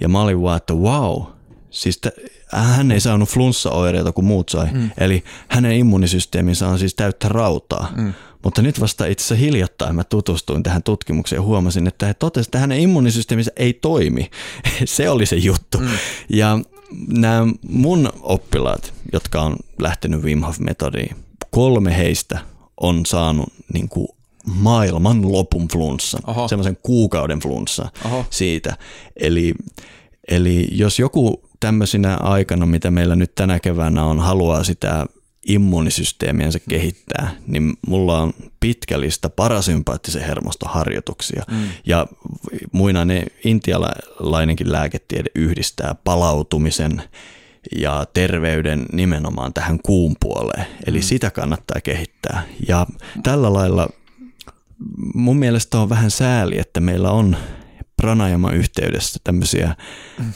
ja mä olin vaan, että wow, siis t- hän ei saanut flunssaoireita kuin muut sai. Mm. Eli hänen immunisysteeminsä on siis täyttä rautaa. Mm. Mutta nyt vasta itse asiassa hiljattain mä tutustuin tähän tutkimukseen ja huomasin, että he totesivat, että hänen immunisysteeminsä ei toimi. se oli se juttu. Mm. Ja nämä mun oppilaat, jotka on lähtenyt Wim Hof-metodiin, kolme heistä on saanut niin kuin maailman lopun flunssan, semmoisen kuukauden flunssa siitä. Eli, eli jos joku tämmöisinä aikana, mitä meillä nyt tänä keväänä on, haluaa sitä immuunisysteemiänsä kehittää, niin mulla on pitkä lista parasympaattisen hermoston harjoituksia. Mm. Ja muinainen intialainenkin lääketiede yhdistää palautumisen ja terveyden nimenomaan tähän kuun puoleen. Eli mm. sitä kannattaa kehittää. Ja tällä lailla mun mielestä on vähän sääli, että meillä on pranajama yhteydessä tämmöisiä mm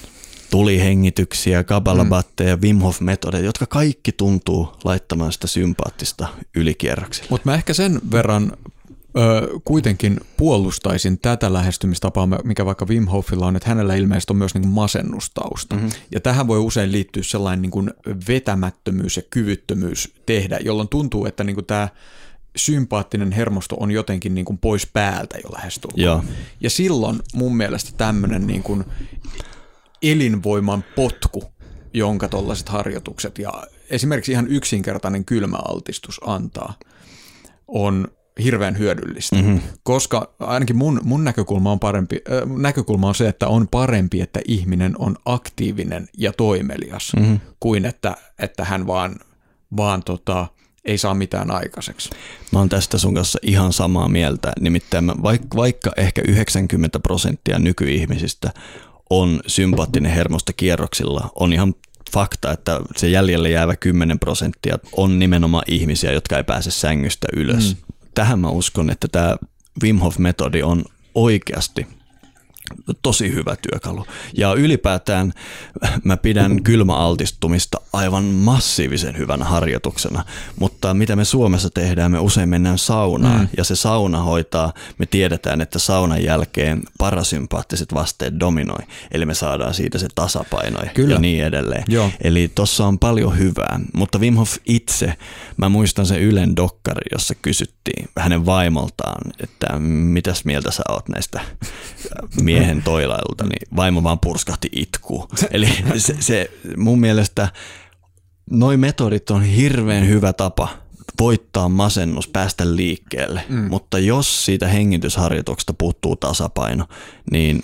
tulihengityksiä, kabalabatteja, mm. Wim Hof-metodeja, jotka kaikki tuntuu laittamaan sitä sympaattista ylikierroksille. Mutta mä ehkä sen verran ö, kuitenkin puolustaisin tätä lähestymistapaa, mikä vaikka Wim Hofilla on, että hänellä ilmeisesti on myös niin kuin masennustausta. Mm-hmm. Ja tähän voi usein liittyä sellainen niin kuin vetämättömyys ja kyvyttömyys tehdä, jolloin tuntuu, että niin kuin tämä sympaattinen hermosto on jotenkin niin kuin pois päältä jo lähestulkoon. Ja silloin mun mielestä tämmöinen niin kuin elinvoiman potku, jonka tuollaiset harjoitukset ja esimerkiksi ihan yksinkertainen kylmäaltistus antaa, on hirveän hyödyllistä, mm-hmm. koska ainakin mun, mun näkökulma, on parempi, äh, näkökulma on se, että on parempi, että ihminen on aktiivinen ja toimelias, mm-hmm. kuin että, että hän vaan, vaan tota, ei saa mitään aikaiseksi. Mä oon tästä sun kanssa ihan samaa mieltä. Nimittäin mä, vaikka, vaikka ehkä 90 prosenttia nykyihmisistä on sympaattinen hermosta kierroksilla, on ihan fakta, että se jäljelle jäävä 10 prosenttia on nimenomaan ihmisiä, jotka ei pääse sängystä ylös. Mm. Tähän mä uskon, että tämä Wim Hof-metodi on oikeasti tosi hyvä työkalu. Ja ylipäätään mä pidän kylmäaltistumista aivan massiivisen hyvänä harjoituksena, mutta mitä me Suomessa tehdään, me usein mennään saunaan mm. ja se sauna hoitaa, me tiedetään, että saunan jälkeen parasympaattiset vasteet dominoi, eli me saadaan siitä se tasapaino Kyllä. ja niin edelleen. Joo. Eli tossa on paljon hyvää, mutta Wim Hof itse, mä muistan sen Ylen dokkari, jossa kysyttiin hänen vaimoltaan, että mitäs mieltä sä oot näistä mie- miehen toilailta, niin vaimo vaan purskahti itku. Eli se, se mun mielestä noin metodit on hirveän hyvä tapa voittaa masennus, päästä liikkeelle, mm. mutta jos siitä hengitysharjoituksesta puuttuu tasapaino, niin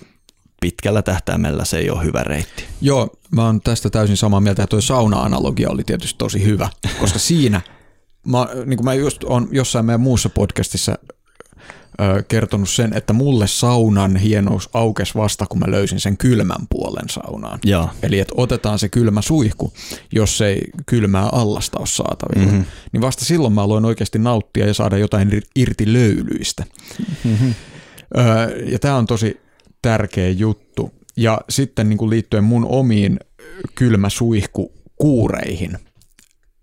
pitkällä tähtäimellä se ei ole hyvä reitti. Joo, mä oon tästä täysin samaa mieltä, että tuo sauna-analogia oli tietysti tosi hyvä, koska siinä, mä, niin kuin mä just on jossain meidän muussa podcastissa kertonut sen, että mulle saunan hienous aukesi vasta, kun mä löysin sen kylmän puolen saunaan. Ja. Eli että otetaan se kylmä suihku, jos ei kylmää allasta ole saatavilla. Mm-hmm. Niin vasta silloin mä aloin oikeasti nauttia ja saada jotain irti löylyistä. Mm-hmm. ja tämä on tosi tärkeä juttu. Ja sitten niin kuin liittyen mun omiin kylmä suihku kuureihin,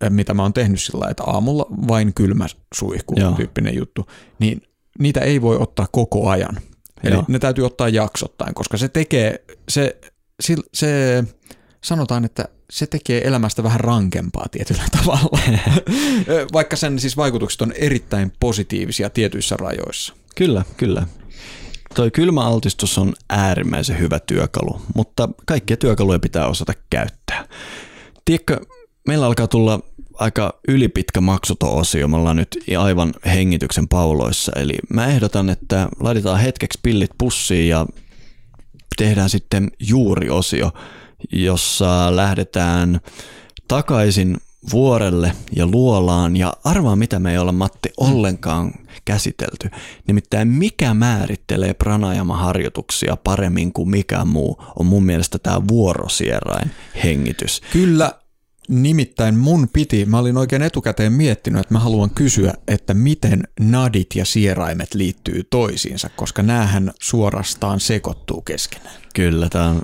mitä mä oon tehnyt sillä että aamulla vain kylmä suihku Joo. tyyppinen juttu, niin niitä ei voi ottaa koko ajan. Eli Joo. ne täytyy ottaa jaksottain, koska se tekee, se, se, se sanotaan, että se tekee elämästä vähän rankempaa tietyllä tavalla, vaikka sen siis vaikutukset on erittäin positiivisia tietyissä rajoissa. Kyllä, kyllä. Toi kylmäaltistus on äärimmäisen hyvä työkalu, mutta kaikkia työkaluja pitää osata käyttää. Tiedätkö, meillä alkaa tulla aika ylipitkä maksuton osio. Me ollaan nyt aivan hengityksen pauloissa. Eli mä ehdotan, että laitetaan hetkeksi pillit pussiin ja tehdään sitten juuriosio, jossa lähdetään takaisin vuorelle ja luolaan ja arvaa mitä me ei olla Matti ollenkaan käsitelty. Nimittäin mikä määrittelee pranajama-harjoituksia paremmin kuin mikä muu on mun mielestä tämä vuorosierain hengitys. Kyllä Nimittäin mun piti, mä olin oikein etukäteen miettinyt, että mä haluan kysyä, että miten nadit ja sieraimet liittyy toisiinsa, koska näähän suorastaan sekoittuu keskenään. Kyllä, tämä on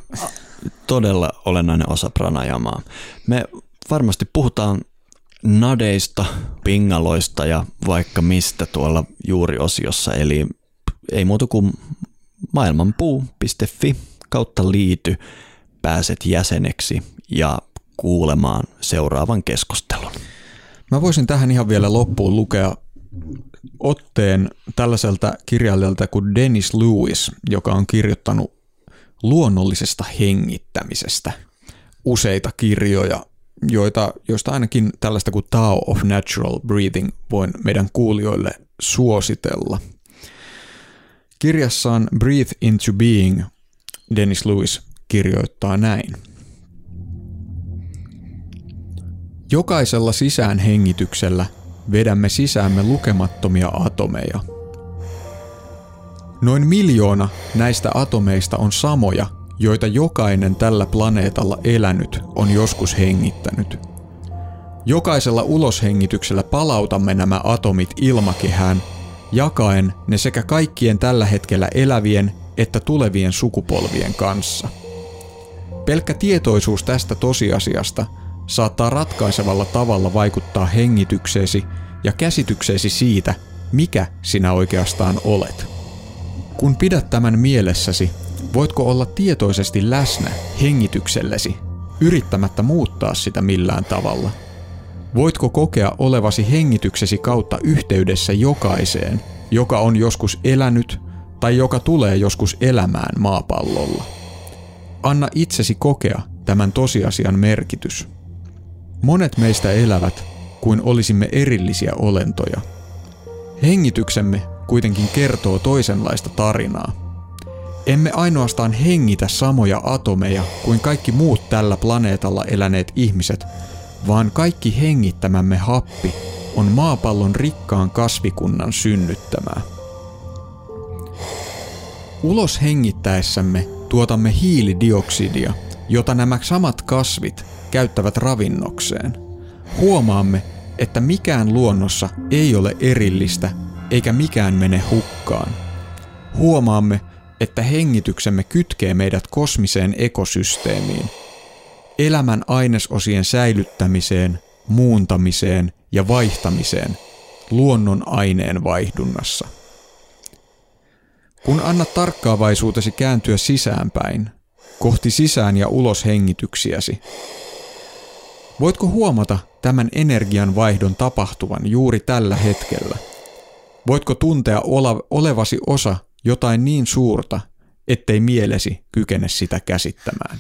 todella olennainen osa pranajamaa. Me varmasti puhutaan nadeista, pingaloista ja vaikka mistä tuolla juuriosiossa, eli ei muuta kuin maailmanpuu.fi kautta liity pääset jäseneksi ja kuulemaan seuraavan keskustelun. Mä voisin tähän ihan vielä loppuun lukea otteen tällaiselta kirjailijalta kuin Dennis Lewis, joka on kirjoittanut luonnollisesta hengittämisestä useita kirjoja, joita, joista ainakin tällaista kuin Tao of Natural Breathing voin meidän kuulijoille suositella. Kirjassaan Breathe into Being Dennis Lewis kirjoittaa näin – Jokaisella sisäänhengityksellä vedämme sisäämme lukemattomia atomeja. Noin miljoona näistä atomeista on samoja, joita jokainen tällä planeetalla elänyt on joskus hengittänyt. Jokaisella uloshengityksellä palautamme nämä atomit ilmakehään, jakaen ne sekä kaikkien tällä hetkellä elävien että tulevien sukupolvien kanssa. Pelkkä tietoisuus tästä tosiasiasta – saattaa ratkaisevalla tavalla vaikuttaa hengitykseesi ja käsitykseesi siitä, mikä sinä oikeastaan olet. Kun pidät tämän mielessäsi, voitko olla tietoisesti läsnä hengityksellesi, yrittämättä muuttaa sitä millään tavalla. Voitko kokea olevasi hengityksesi kautta yhteydessä jokaiseen, joka on joskus elänyt tai joka tulee joskus elämään maapallolla. Anna itsesi kokea tämän tosiasian merkitys. Monet meistä elävät kuin olisimme erillisiä olentoja. Hengityksemme kuitenkin kertoo toisenlaista tarinaa. Emme ainoastaan hengitä samoja atomeja kuin kaikki muut tällä planeetalla eläneet ihmiset, vaan kaikki hengittämämme happi on maapallon rikkaan kasvikunnan synnyttämää. Ulos hengittäessämme tuotamme hiilidioksidia, jota nämä samat kasvit käyttävät ravinnokseen. Huomaamme, että mikään luonnossa ei ole erillistä eikä mikään mene hukkaan. Huomaamme, että hengityksemme kytkee meidät kosmiseen ekosysteemiin, elämän ainesosien säilyttämiseen, muuntamiseen ja vaihtamiseen luonnon aineen vaihdunnassa. Kun annat tarkkaavaisuutesi kääntyä sisäänpäin, kohti sisään ja ulos hengityksiäsi, voitko huomata tämän energian vaihdon tapahtuvan juuri tällä hetkellä? Voitko tuntea olevasi osa jotain niin suurta, ettei mielesi kykene sitä käsittämään?